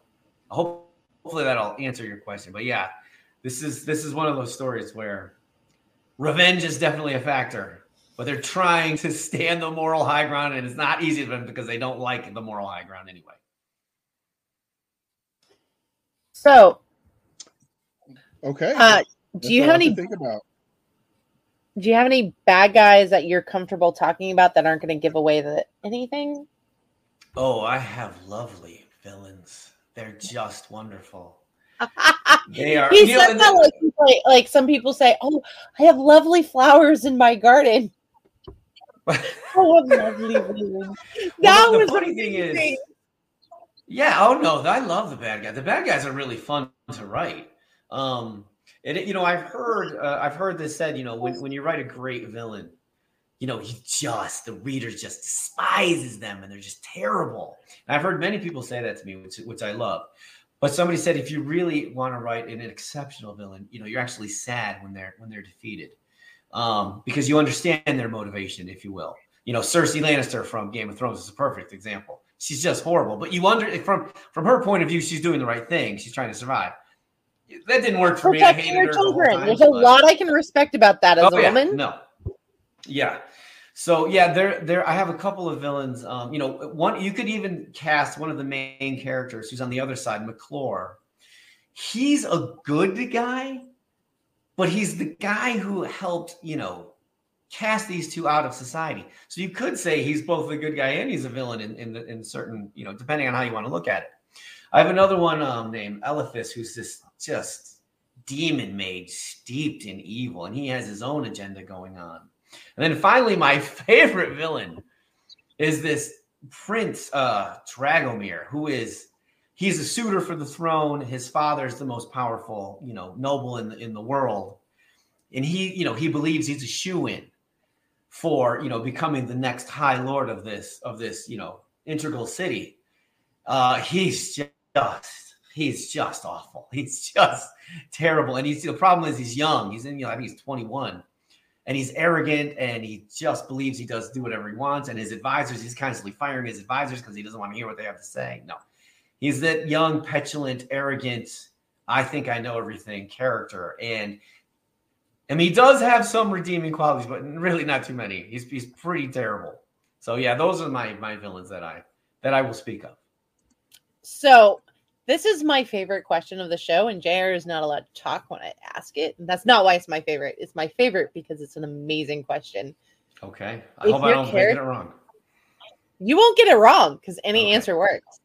I hope hopefully that'll answer your question. But yeah, this is this is one of those stories where revenge is definitely a factor, but they're trying to stand the moral high ground, and it's not easy for them because they don't like the moral high ground anyway. So, Okay. uh, do you have lot to any think about? do you have any bad guys that you're comfortable talking about that aren't going to give away the anything? Oh, I have lovely villains. They're just wonderful. They are. he said that the- like, like like some people say, "Oh, I have lovely flowers in my garden." Oh, lovely. That the was funny thing is- Yeah. Oh no, I love the bad guys. The bad guys are really fun to write. Um, and it, you know, I've heard, uh, I've heard this said. You know, when when you write a great villain, you know, he just the reader just despises them and they're just terrible. And I've heard many people say that to me, which which I love. But somebody said if you really want to write an exceptional villain, you know, you're actually sad when they're when they're defeated, um, because you understand their motivation, if you will. You know, Cersei Lannister from Game of Thrones is a perfect example. She's just horrible, but you under from from her point of view, she's doing the right thing. She's trying to survive. That didn't work for me. I protecting hated your her the whole children. time, There's a but- lot I can respect about that as Oh, a yeah. woman. No. Yeah. So yeah, there there I have a couple of villains. Um, you know, one you could even cast one of the main characters who's on the other side, McClure. He's a good guy, but he's the guy who helped, you know, cast these two out of society. So you could say he's both a good guy and he's a villain in in, the, in certain, you know, depending on how you want to look at it. I have another one um, named Elephas, who's this just demon mage steeped in evil, and he has his own agenda going on. And then finally, my favorite villain is this Prince uh, Dragomir, who is he's a suitor for the throne. His father is the most powerful, you know, noble in the in the world, and he, you know, he believes he's a shoo in for you know becoming the next high lord of this of this you know integral city. Uh, he's just he's just awful. He's just terrible, and he's the problem is he's young. He's in you know I think he's twenty one and he's arrogant and he just believes he does do whatever he wants. And his advisors, he's constantly firing his advisors because he doesn't want to hear what they have to say. No, he's that young, petulant, arrogant, I think I know everything character. And I mean, he does have some redeeming qualities, but really not too many. He's he's pretty terrible. So yeah, those are my my villains that I that I will speak of. So this is my favorite question of the show, and JR is not allowed to talk when I ask it. And that's not why it's my favorite. It's my favorite because it's an amazing question. Okay, I If hope I don't charac- get it wrong. You won't get it wrong because any Okay. answer works.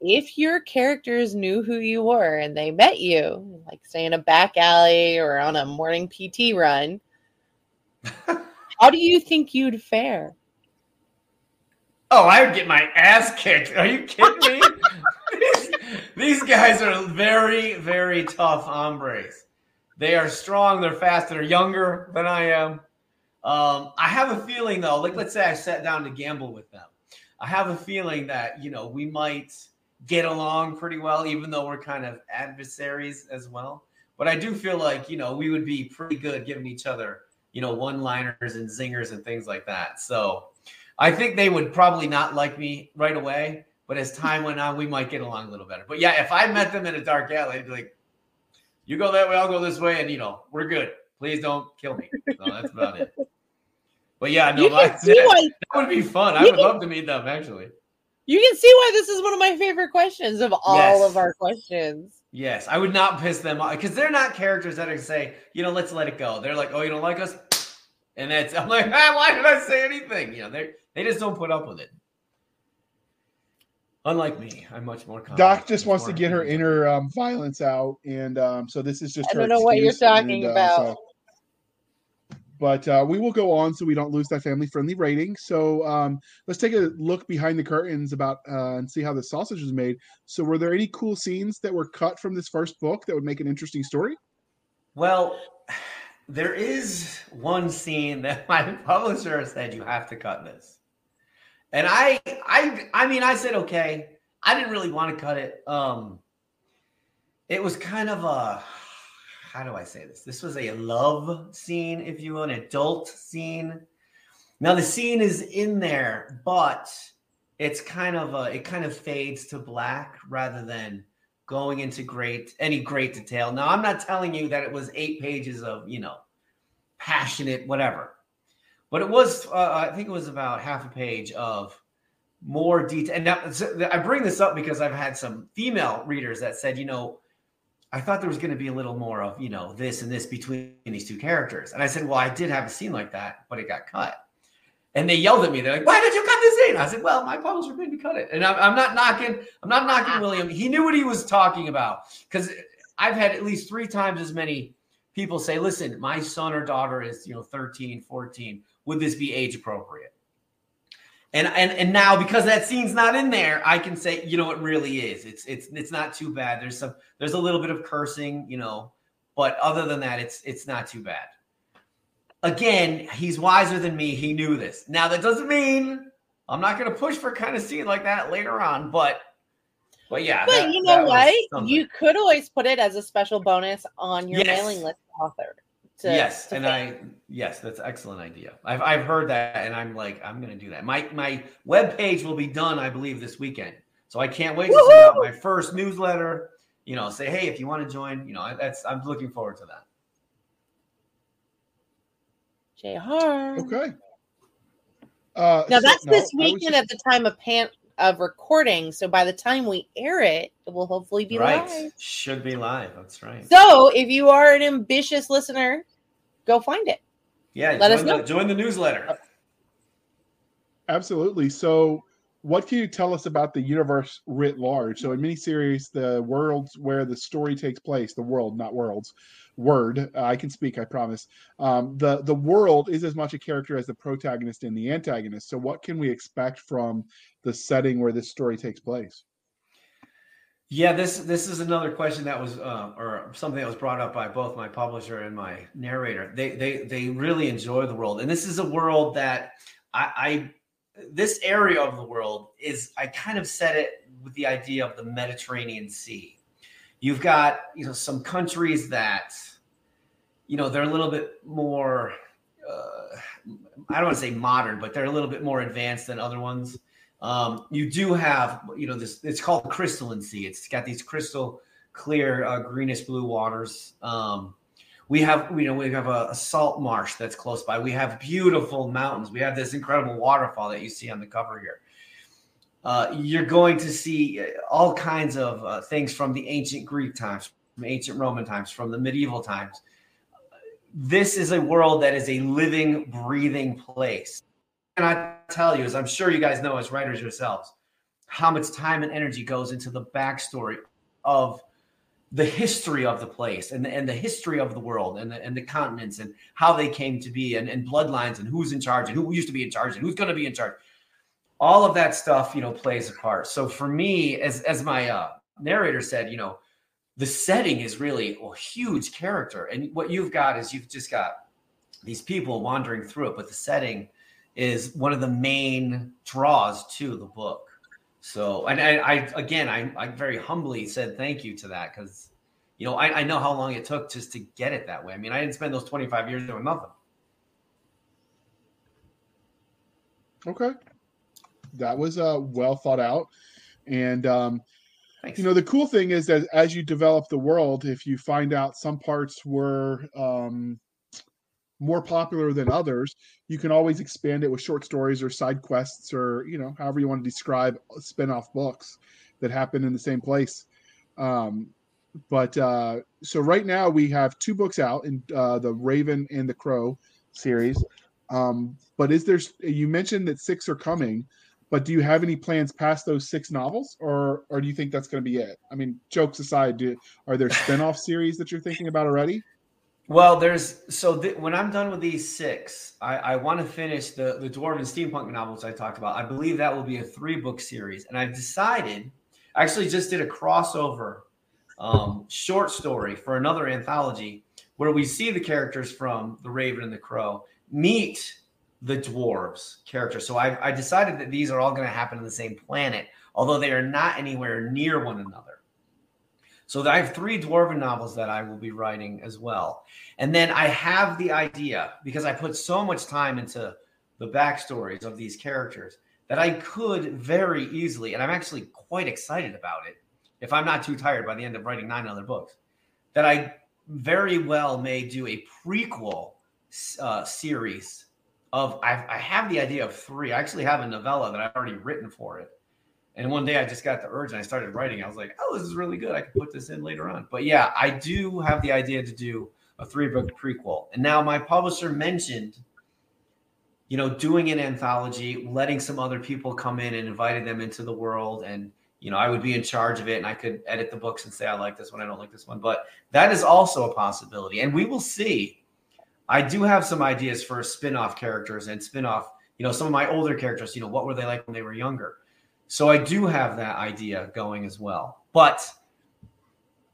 if your characters knew who you were and they met you, like say in a back alley or on a morning PT run, how do you think you'd fare? Oh, I would get my ass kicked. Are you kidding me? These, guys are very, very tough hombres. They are strong, they're fast, they're younger than I am. Um, I have a feeling though, like let's say I sat down to gamble with them. I have a feeling that, you know, we might get along pretty well, even though we're kind of adversaries as well. But I do feel like, you know, we would be pretty good giving each other, you know, one liners and zingers and things like that. So I think they would probably not like me right away. But as time went on, we might get along a little better. But yeah, if I met them in a dark alley, I'd be like, you go that way, I'll go this way. And, you know, we're good. Please don't kill me. So that's about it. But yeah, no, that, that would be fun. I would can, love to meet them actually. You can see why this is one of my favorite questions of all yes. of our questions. Yes, I would not piss them off because they're not characters that are say, you know, let's let it go. They're like, oh, you don't like us, and that's I'm like, ah, why did I say anything? You know, they they just don't put up with it. Unlike me, I'm much more. Calm Doc just wants to get her inner um, violence out, and um, so this is just. I don't know what you're talking and, uh, about. So but uh, we will go on so we don't lose that family friendly rating. So um, let's take a look behind the curtains about uh, and see how the sausage was made. So, were there any cool scenes that were cut from this first book that would make an interesting story? Well, there is one scene that my publisher said you have to cut this, and I, I, I mean, I said okay. I didn't really want to cut it. Um, it was kind of a how do I say this? This was a love scene, if you will, an adult scene. Now the scene is in there, but it's kind of a, it kind of fades to black rather than going into great any great detail. Now I'm not telling you that it was eight pages of you know passionate whatever, but it was uh, I think it was about half a page of more detail. And now, I bring this up because I've had some female readers that said, you know, I thought there was going to be a little more of, you know, this and this between these two characters. And I said, well, I did have a scene like that, but it got cut. And they yelled at me. They're like, why did you cut this scene? I said, well, my publisher made me cut it. And I'm, I'm not knocking, I'm not knocking William. He knew what he was talking about because I've had at least three times as many people say, listen, my son or daughter is, you know, 13, 14. Would this be age appropriate? And, and and now because that scene's not in there, I can say, you know, it really is. It's it's it's not too bad. There's some there's a little bit of cursing, you know, but other than that, it's it's not too bad. Again, he's wiser than me. He knew this. Now that doesn't mean I'm not going to push for kind of scene like that later on, but but yeah. But that, you know what? You could always put it as a special bonus on your yes. mailing list author. To, yes, to and I yes, that's excellent idea. I've I've heard that, and I'm like I'm going to do that. My my web page will be done, I believe, this weekend. So I can't wait Woo-hoo! to send out my first newsletter. You know, say hey, if you want to join, you know, that's I'm looking forward to that. Jr. Okay. Uh, now that's so, this no, weekend just... at the time of pan of recording. So by the time we air it, it will hopefully be right. live. Should be live. That's right. So if you are an ambitious listener, go find it. Yeah, let us know. The, join the newsletter. Oh. Absolutely. So what can you tell us about the universe writ large? So in miniseries, the worlds where the story takes place, the world, not worlds, word. Uh, I can speak, I promise. Um, the the world is as much a character as the protagonist and the antagonist. So what can we expect from the setting where this story takes place? Yeah, this this is another question that was uh, or something that was brought up by both my publisher and my narrator. They they they really enjoy the world, and this is a world that I, I this area of the world is I kind of set it with the idea of the Mediterranean Sea. You've got you know some countries that you know they're a little bit more uh, I don't want to say modern, but they're a little bit more advanced than other ones. Um, you do have you know this it's called crystalline sea. It's got these crystal clear uh, greenish blue waters. Um, we have you know we have a, a, salt marsh that's close by we have beautiful mountains we have this incredible waterfall that you see on the cover here uh, you're going to see uh, all kinds of uh, things from the ancient greek times from ancient roman times from the medieval times. This is a world that is a living breathing place. And i tell you as i'm sure you guys know as writers yourselves how much time and energy goes into the backstory of the history of the place and the, and the history of the world and the, and the continents and how they came to be and, and bloodlines and who's in charge and who used to be in charge and who's going to be in charge all of that stuff you know plays a part so for me as as my uh, narrator said you know the setting is really a huge character and what you've got is you've just got these people wandering through it but the setting is one of the main draws to the book So, and I, I again, I, I very humbly said thank you to that because, you know, I, I know how long it took just to get it that way. I mean, I didn't spend those 25 years doing nothing. Okay. That was uh, well thought out. And, um, you know, the cool thing is that as you develop the world, if you find out some parts were um, more popular than others, you can always expand it with short stories or side quests or, you know, however you want to describe spin off books that happen in the same place. Um, but uh, so right now we have two books out in uh, the Raven and the Crow series. Um, but is there? You mentioned that six are coming, but do you have any plans past those six novels, or or do you think that's going to be it? I mean, jokes aside, do, are there spin-off series that you're thinking about already? Well, there's so th- when I'm done with these six, I, I want to finish the the dwarven steampunk novels I talked about. I believe that will be a three book series, and I've decided. I actually just did a crossover um, short story for another anthology where we see the characters from The Raven and the Crow meet the dwarves character. So I, I decided that these are all going to happen on the same planet, although they are not anywhere near one another. So I have three dwarven novels that I will be writing as well. And then I have the idea because I put so much time into the backstories of these characters that I could very easily, and I'm actually quite excited about it, if I'm not too tired by the end of writing nine other books, that I very well may do a prequel uh, series of I, I have the idea of three. I actually have a novella that I've already written for it. And one day I just got the urge and I started writing. I was like, oh, this is really good. I can put this in later on. But yeah, I do have the idea to do a three book prequel. And now my publisher mentioned, you know, doing an anthology, letting some other people come in and inviting them into the world. And, you know, I would be in charge of it and I could edit the books and say, I like this one, I don't like this one. But that is also a possibility. And we will see I do have some ideas for spin-off characters and spin-off, you know, some of my older characters, you know, what were they like when they were younger? So I do have that idea going as well. But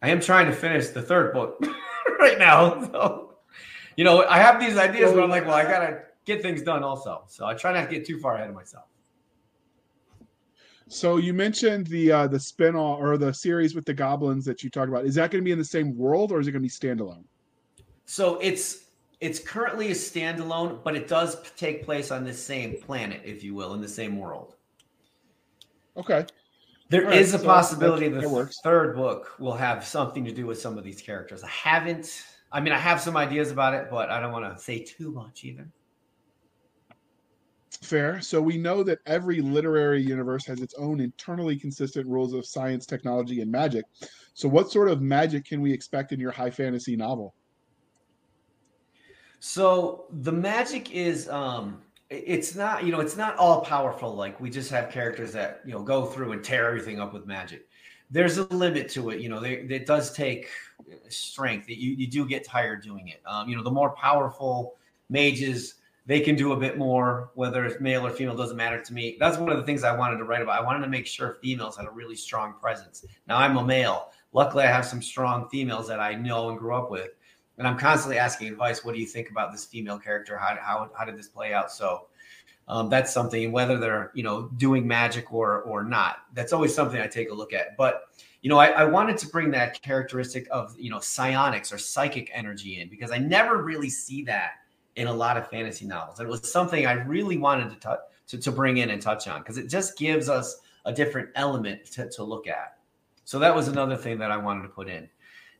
I am trying to finish the third book right now. So, you know, I have these ideas, but I'm like, well, I gotta get things done also. So I try not to get too far ahead of myself. So you mentioned the uh, the spin-off or the series with the goblins that you talked about. Is that going to be in the same world or is it going to be standalone? So it's it's currently a standalone, but it does take place on the same planet, if you will, in the same world. Okay. There All is right, a so possibility that, the third book will have something to do with some of these characters. I haven't, I mean, I have some ideas about it, but I don't want to say too much either. Fair. So we know that every literary universe has its own internally consistent rules of science, technology, and magic. So, what sort of magic can we expect in your high fantasy novel? So the magic is um it's not, you know, it's not all powerful like we just have characters that, you know, go through and tear everything up with magic. There's a limit to it, you know, they, it does take strength. You, you do get tired doing it. Um, you know, the more powerful mages, they can do a bit more, whether it's male or female doesn't matter to me. That's one of the things I wanted to write about. I wanted to make sure females had a really strong presence. Now I'm a male. Luckily, I have some strong females that I know and grew up with and I'm constantly asking advice. What do you think about this female character? How how how did this play out? So um, that's something. Whether they're you know doing magic or or not, that's always something I take a look at. But you know, I, I wanted to bring that characteristic of you know psionics or psychic energy in because I never really see that in a lot of fantasy novels. It was something I really wanted to touch to, to bring in and touch on because it just gives us a different element to, to look at. So that was another thing that I wanted to put in.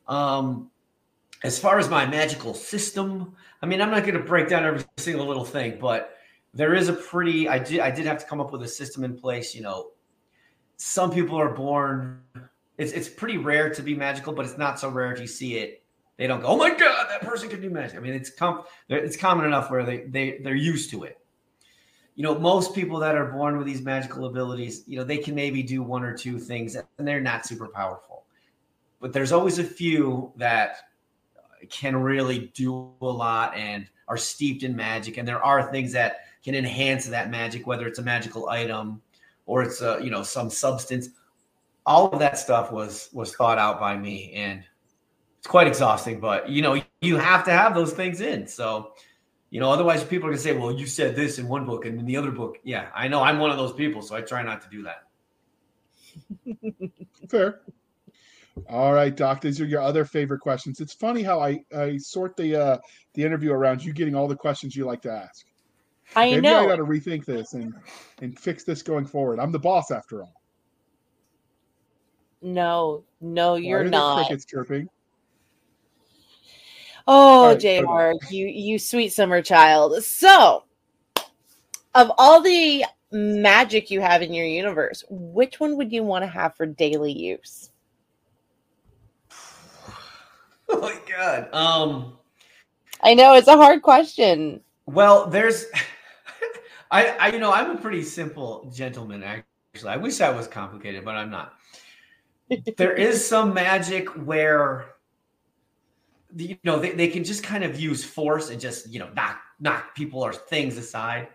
Um, as far as my magical system, I mean, I'm not going to break down every single little thing, but there is a pretty. I did. I did have to come up with a system in place. You know, some people are born. It's it's pretty rare to be magical, but it's not so rare if you see it. They don't go, "Oh my god, that person can do magic." I mean, it's com- it's common enough where they they they're used to it. You know, most people that are born with these magical abilities, you know, they can maybe do one or two things, and they're not super powerful. But there's always a few that can really do a lot and are steeped in magic. And there are things that can enhance that magic, whether it's a magical item or it's a you know some substance. All of that stuff was was thought out by me, and it's quite exhausting. But you know you have to have those things in. So you know otherwise people are gonna say, well, you said this in one book and in the other book, yeah, I know I'm one of those people, so I try not to do that. Fair. All right, Doc. These are your other favorite questions. It's funny how I, I sort the uh, the interview around you getting all the questions you like to ask. I Maybe know. I got to rethink this and and fix this going forward. I'm the boss after all. no, no, you're are there not. Crickets chirping. Oh, right, JR, you you sweet summer child. So, of all the magic you have in your universe, which one would you want to have for daily use? Oh my god. Um. I know it's a hard question. Well, there's, I, I, you know, I'm a pretty simple gentleman. Actually, I wish I was complicated, but I'm not. there is some magic where, you know, they, they can just kind of use force and just, you know, knock knock people or things aside.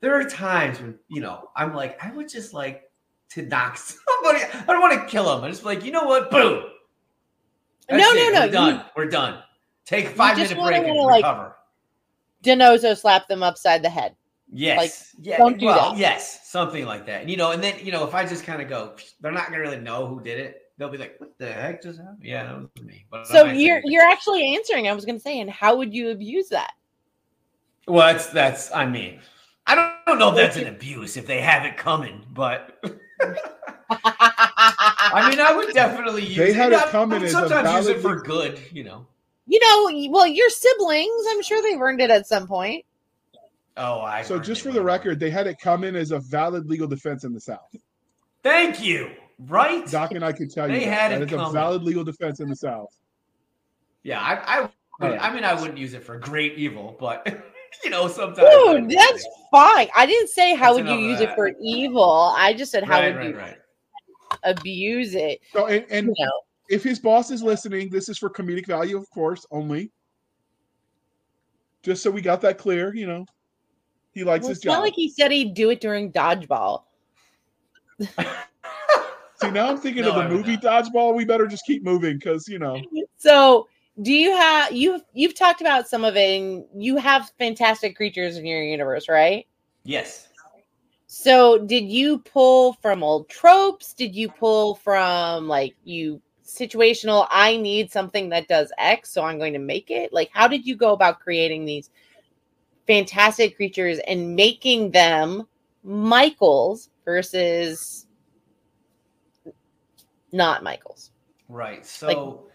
There are times when, you know, I'm like, I would just like to knock somebody. I don't want to kill them. I just like, you know what? Boom. No, That's no, it. no, We're you- done. We're done. Take a five minute wanna break and wanna, like, recover. DiNozzo slap them upside the head. Yes. Like, yeah. don't do well, that. yes, something like that. You know, and then you know, if I just kind of go, they're not gonna really know who did it. They'll be like, "What the heck just happened?" Yeah, that was me. But So you're you're actually answering. I was going to say, and how would you abuse that? well, that's that's. I mean, I don't, I don't know if that's an abuse if they have it coming, but I mean, I would definitely use They it. had it I- I coming would as a sometimes use it for good. You know. you know, well, your siblings, I'm sure they've earned it at some point. Oh, I. So just for the were. record, they had it come in as a valid legal defense in the South. thank you. Right. Doc and I can tell you They that. had that it is a valid legal defense in the South. Yeah, I. I, would, I mean, I wouldn't use it for great evil, but you know, sometimes. I Dude, that's fine. I didn't say how That's would you enough of use it for evil. I just said how right, would right, you right. Abuse it. So and, and You know, if his boss is listening, this is for comedic value, of course, only. Just so we got that clear, you know. He likes well, his it's not job. like he said he'd do it during dodgeball. See, now I'm thinking No, of I the movie not. Dodgeball. We better just keep moving because you know. So, do you have you you've talked about some of it, and you have fantastic creatures in your universe, right? Yes. So, did you pull from old tropes? Did you pull from like you situational? I need something that does X, so I'm going to make it. Like, how did you go about creating these fantastic creatures and making them Michaels versus not Michaels? Right. So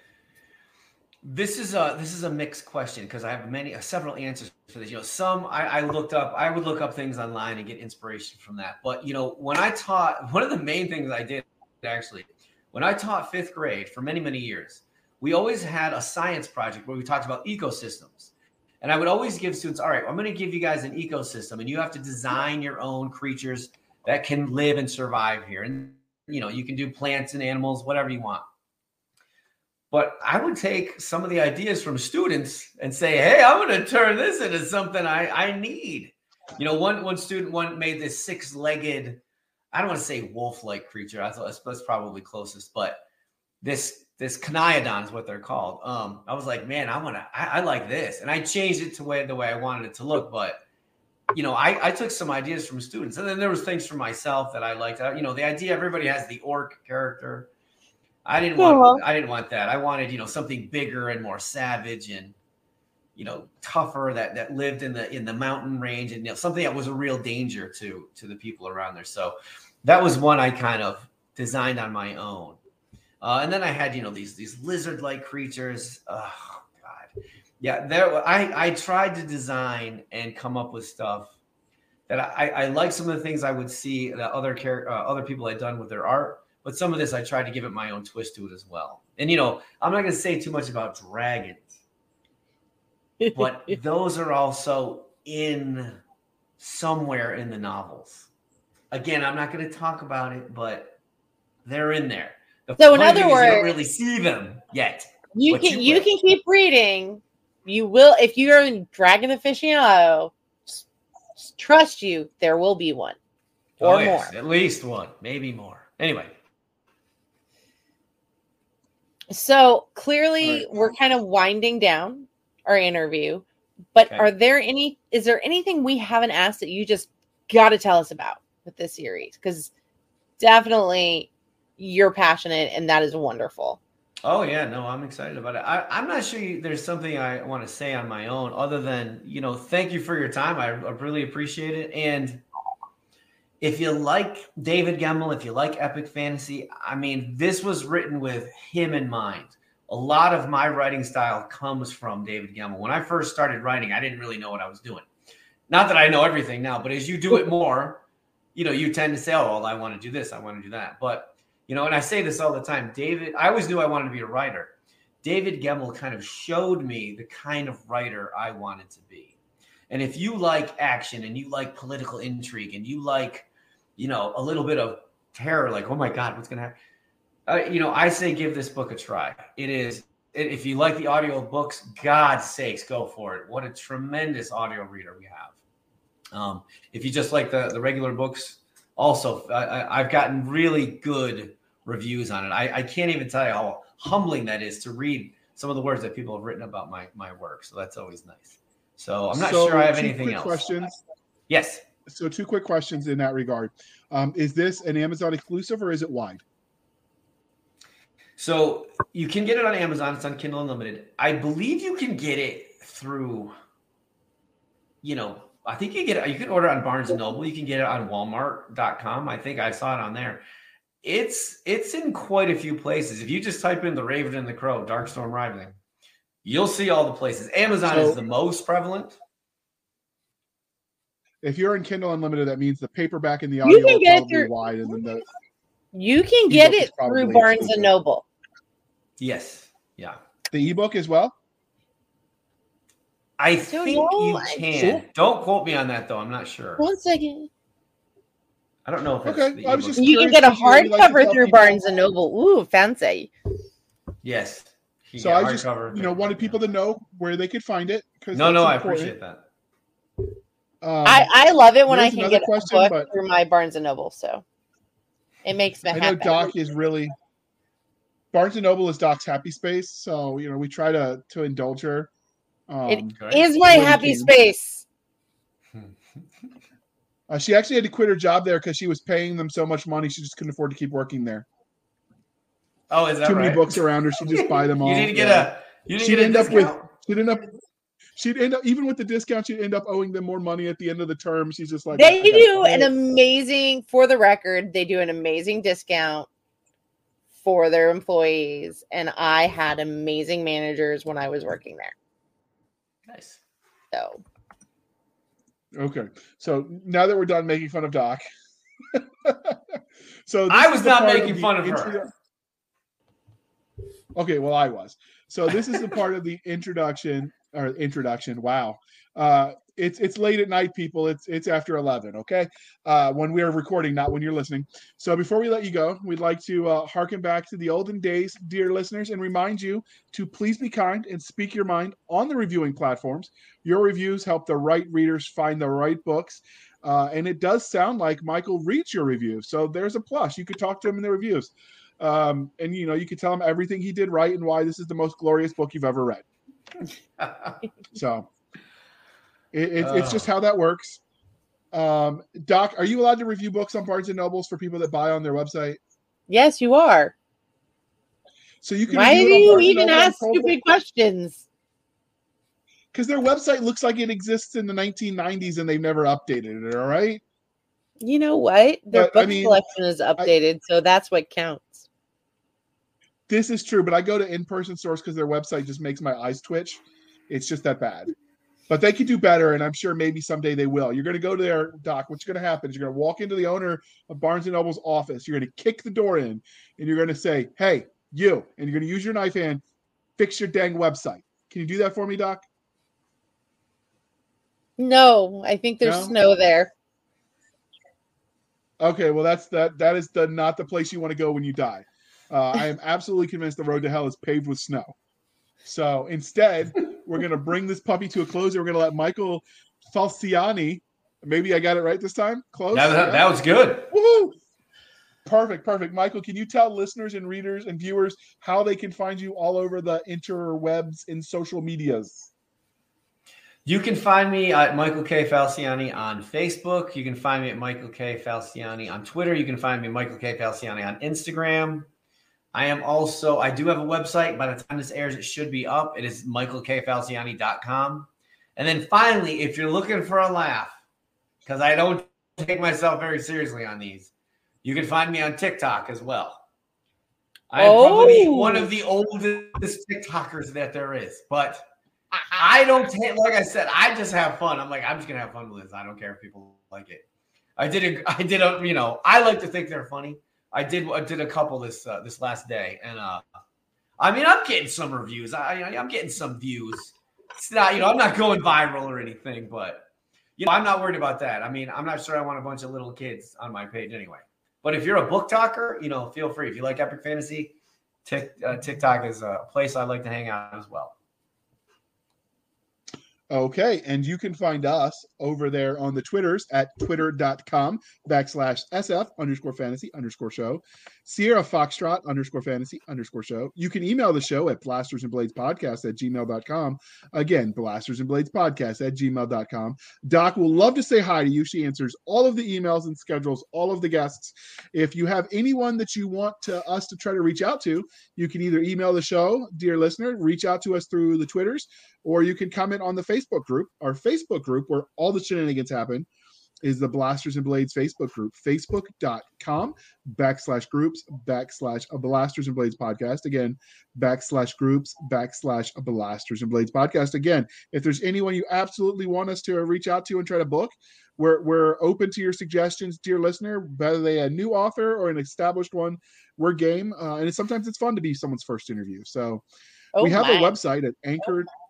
this is a this is a mixed question because I have many uh, several answers for this. You know, some I, I looked up. I would look up things online and get inspiration from that. But you know, when I taught, one of the main things I did actually, when I taught fifth grade for many many years, we always had a science project where we talked about ecosystems. And I would always give students, all right, I'm going to give you guys an ecosystem, and you have to design your own creatures that can live and survive here. And you know, you can do plants and animals, whatever you want. But I would take some of the ideas from students and say, "Hey, I'm going to turn this into something I, I need." You know, one one student one made this six-legged, I don't want to say wolf-like creature. I thought that's, probably closest, but this this caniodon is what they're called. Um, I was like, man, I want to, I, I like this, and I changed it to way the way I wanted it to look. But you know, I, I took some ideas from students, and then there was things from myself that I liked. Uh, You know, the idea everybody has the orc character. I didn't want well- I didn't want that. I wanted, you know, something bigger and more savage and you know, tougher that that lived in the in the mountain range and you know, something that was a real danger to to the people around there. So that was one I kind of designed on my own. Uh, and then I had, you know, these these lizard-like creatures. Oh god. Yeah, there I I tried to design and come up with stuff that I, I like some of the things I would see that other care uh, other people had done with their art, but some of this I tried to give it my own twist to it as well. And you know, I'm not going to say too much about dragons, but those are also in somewhere in the novels. Again, I'm not going to talk about it, but they're in there. The So in other is you don't words- really see them yet. You What can you you, can keep reading. You will if you're in Dragon aficionado. Trust you, there will be one or Oh, yes, more. at least one, maybe more. Anyway, So clearly, Right. we're kind of winding down our interview. But Okay. are there any? Is there anything we haven't asked that you just got to tell us about with this series? Because definitely, you're passionate, and that is wonderful. Oh yeah, no, I'm excited about it. I, I'm not sure you, there's something I want to say on my own, other than you know, thank you for your time. I, I really appreciate it. And if you like David Gemmell, if you like epic fantasy, I mean, this was written with him in mind. A lot of my writing style comes from David Gemmell. When I first started writing, I didn't really know what I was doing. Not that I know everything now, but as you do it more, you know, you tend to say, "Oh, well, I want to do this, I want to do that." But you know, and I say this all the time. David, I always knew I wanted to be a writer. David Gemmell kind of showed me the kind of writer I wanted to be. And if you like action and you like political intrigue and you like, you know, a little bit of terror, like, oh my God, what's going to happen? Uh, you know, I say give this book a try. It is, if you like the audio books, God's sakes, go for it. What a tremendous audio reader we have. Um, if you just like the, the regular books, also, I, I've gotten really good reviews on it. I, I can't even tell you how humbling that is to read some of the words that people have written about my my work. So that's always nice. So I'm not so sure I have anything else. Questions. Yes. So two quick questions in that regard. Um, is this an Amazon exclusive or is it wide? So you can get it on Amazon. It's on Kindle Unlimited. I believe you can get it through, you know, I think you get it. You can order it on Barnes and Noble. You can get it on Walmart.com. I think I saw it on there it's it's in quite a few places. If you just type in the Raven and the Crow, Dark Storm Rising, you'll see all the places. Amazon so, is the most prevalent. If you're in Kindle Unlimited, that means the paperback and the audio you can get through, wide, and then the you can get it through Barnes and Noble. Yes, yeah. The ebook as well. I think you can. Don't quote me on that though. I'm not sure. One second. I don't know if okay. I was just you can get a hardcover like through Barnes and Noble. Ooh, fancy. Yes. So I just you know wanted people to know where they could find it. No, no. I appreciate that. Um, I, I love it when I can get question, a book but, through my Barnes and Noble. So it makes me. I know Doc is really Barnes and Noble is Doc's happy space. So you know we try to to indulge her. Um, it is my happy space. Uh, she actually had to quit her job there because she was paying them so much money she just couldn't afford to keep working there. Oh, is that too right? many books around her? She just buy them all. you didn't get yeah. a. You didn't she'd get end up with. She'd end up. She'd end up even with the discount. She'd end up owing them more money at the end of the term. She's just like they do an amazing. For the record, they do an amazing discount for their employees, and I had amazing managers when I was working there. Nice. So Okay. So now that we're done making fun of Doc. so I was not making of fun of her. Okay, well I was. So this is the part of the introduction or introduction. Wow. Uh it's it's late at night, people. It's it's after eleven. Okay, uh, when we are recording, not when you're listening. So before we let you go, we'd like to uh, harken back to the olden days, dear listeners, and remind you to please be kind and speak your mind on the reviewing platforms. Your reviews help the right readers find the right books. Uh, and it does sound like Michael reads your review, so there's a plus. You could talk to him in the reviews, um, and you know you could tell him everything he did right and why this is the most glorious book you've ever read. so it, it, it's just how that works. Um, Doc, are you allowed to review books on Barnes and Nobles for people that buy on their website? Yes, you are. So you can. Why do you even ask stupid questions? Because their website looks like it exists in the 1990s and they've never updated it. All right. You know what? Their but, book I mean, selection is updated, I, so that's what counts. This is true, but I go to in-person stores because their website just makes my eyes twitch. It's just that bad but they could do better, and I'm sure maybe someday they will. You're going to go to their doc. What's going to happen is you're going to walk into the owner of Barnes and Noble's office. You're going to kick the door in, and you're going to say, "Hey, you," and you're going to use your knife hand, fix your dang website. Can you do that for me, Doc? No, I think there's no? snow there. Okay, well that's that. That is the not the place you want to go when you die. Uh, I am absolutely convinced the road to hell is paved with snow. So instead, we're going to bring this puppy to a close. We're going to let Michael Falciani, maybe I got it right this time, close. That, that, that was good. Woo! Perfect, perfect. Michael, can you tell listeners and readers and viewers how they can find you all over the interwebs in social medias? You can find me at Michael K. Falciani on Facebook. You can find me at Michael K. Falciani on Twitter. You can find me Michael K. Falciani on Instagram. I am also, I do have a website. By the time this airs, it should be up. It is michaelkfalciani.com. And then finally, if you're looking for a laugh, because I don't take myself very seriously on these, you can find me on TikTok as well. I'm oh. probably one of the oldest TikTokers that there is, but I don't take, like I said, I just have fun. I'm like, I'm just gonna have fun with this. I don't care if people like it. I did a, I did a, you know, I like to think they're funny. I did, I did a couple this uh, this last day, and uh, I mean, I'm getting some reviews. I, I'm getting some views. It's not, you know, I'm not going viral or anything, but you know, I'm not worried about that. I mean, I'm not sure I want a bunch of little kids on my page anyway. But if you're a book talker, you know, feel free. If you like epic fantasy, Tick, uh, TikTok is a place I like to hang out as well. Okay, and you can find us over there on the Twitters at twitter.com backslash SF underscore fantasy underscore show, Sierra Foxtrot underscore fantasy underscore show. You can email the show at blasters and blades podcast at gmail.com. Again, blasters and blades podcast at gmail.com. Doc will love to say hi to you. She answers all of the emails and schedules all of the guests. If you have anyone that you want to, us to try to reach out to, you can either email the show, dear listener, reach out to us through the Twitters, or you can comment on the Facebook group. Our Facebook group, where all the shenanigans happen, is the Blasters and Blades Facebook group, facebook.com backslash groups backslash a Blasters and Blades podcast. Again, backslash groups backslash a Blasters and Blades podcast. Again, if there's anyone you absolutely want us to reach out to and try to book, we're, we're open to your suggestions, dear listener, whether they a new author or an established one, we're game. Uh, and it's, sometimes it's fun to be someone's first interview. So oh we have my. a website at anchored. Oh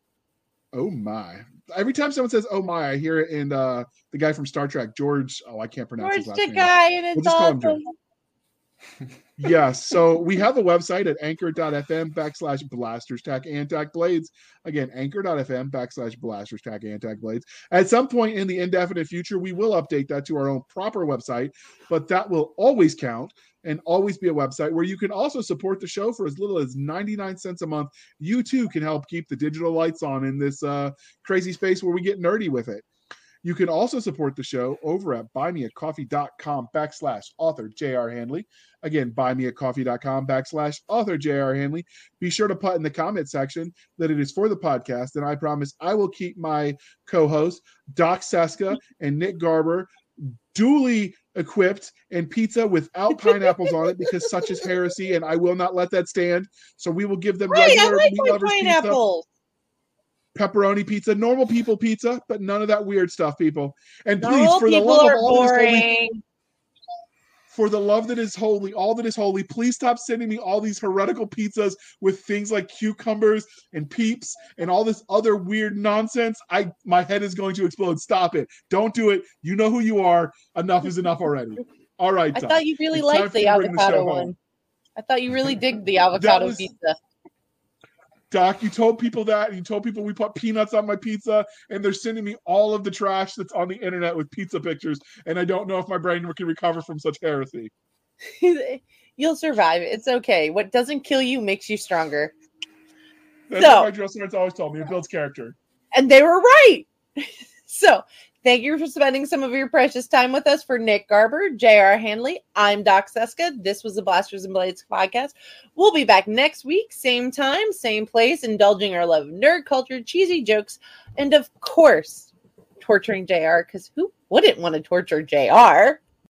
Oh my! Every time someone says "Oh my," I hear it in uh, the guy from Star Trek, George. Oh, I can't pronounce George his last guy, and it's awesome. yes. So we have a website at anchor.fm backslash blasters tack and tack blades. Again, anchor.fm backslash blasters tack and tack blades. At some point in the indefinite future, we will update that to our own proper website, but that will always count and always be a website where you can also support the show for as little as 99 cents a month. You too can help keep the digital lights on in this uh, crazy space where we get nerdy with it. You can also support the show over at buymeacoffee.com backslash author J.R. Handley. Again, buymeacoffee.com backslash author J.R. Handley. Be sure to put in the comment section that it is for the podcast, and I promise I will keep my co-hosts, Doc Cisca and Nick Garber, duly equipped and pizza without pineapples on it because such is heresy, and I will not let that stand. So we will give them right, regular like meat lovers pizza, pepperoni pizza, normal people pizza, but none of that weird stuff, people. And please, for the love of all is holy, for the love that is holy, all that is holy, please stop sending me all these heretical pizzas with things like cucumbers and peeps and all this other weird nonsense. I my head is going to explode. Stop it. Don't do it. You know who you are. Enough is enough already. All right. I thought you really liked the avocado the one. I thought you really dig the avocado was, pizza. Doc, you told people that. And you told people we put peanuts on my pizza, and they're sending me all of the trash that's on the internet with pizza pictures, and I don't know if my brain can recover from such heresy. You'll survive. It's okay. What doesn't kill you makes you stronger. That's so, what my drill always told me. It builds character. And they were right. so Thank you for spending some of your precious time with us. For Nick Garber, J.R. Handley, I'm Doc Cisca. This was the Blasters and Blades podcast. We'll be back next week, same time, same place, indulging our love of nerd culture, cheesy jokes, and of course, torturing JR, because who wouldn't want to torture JR?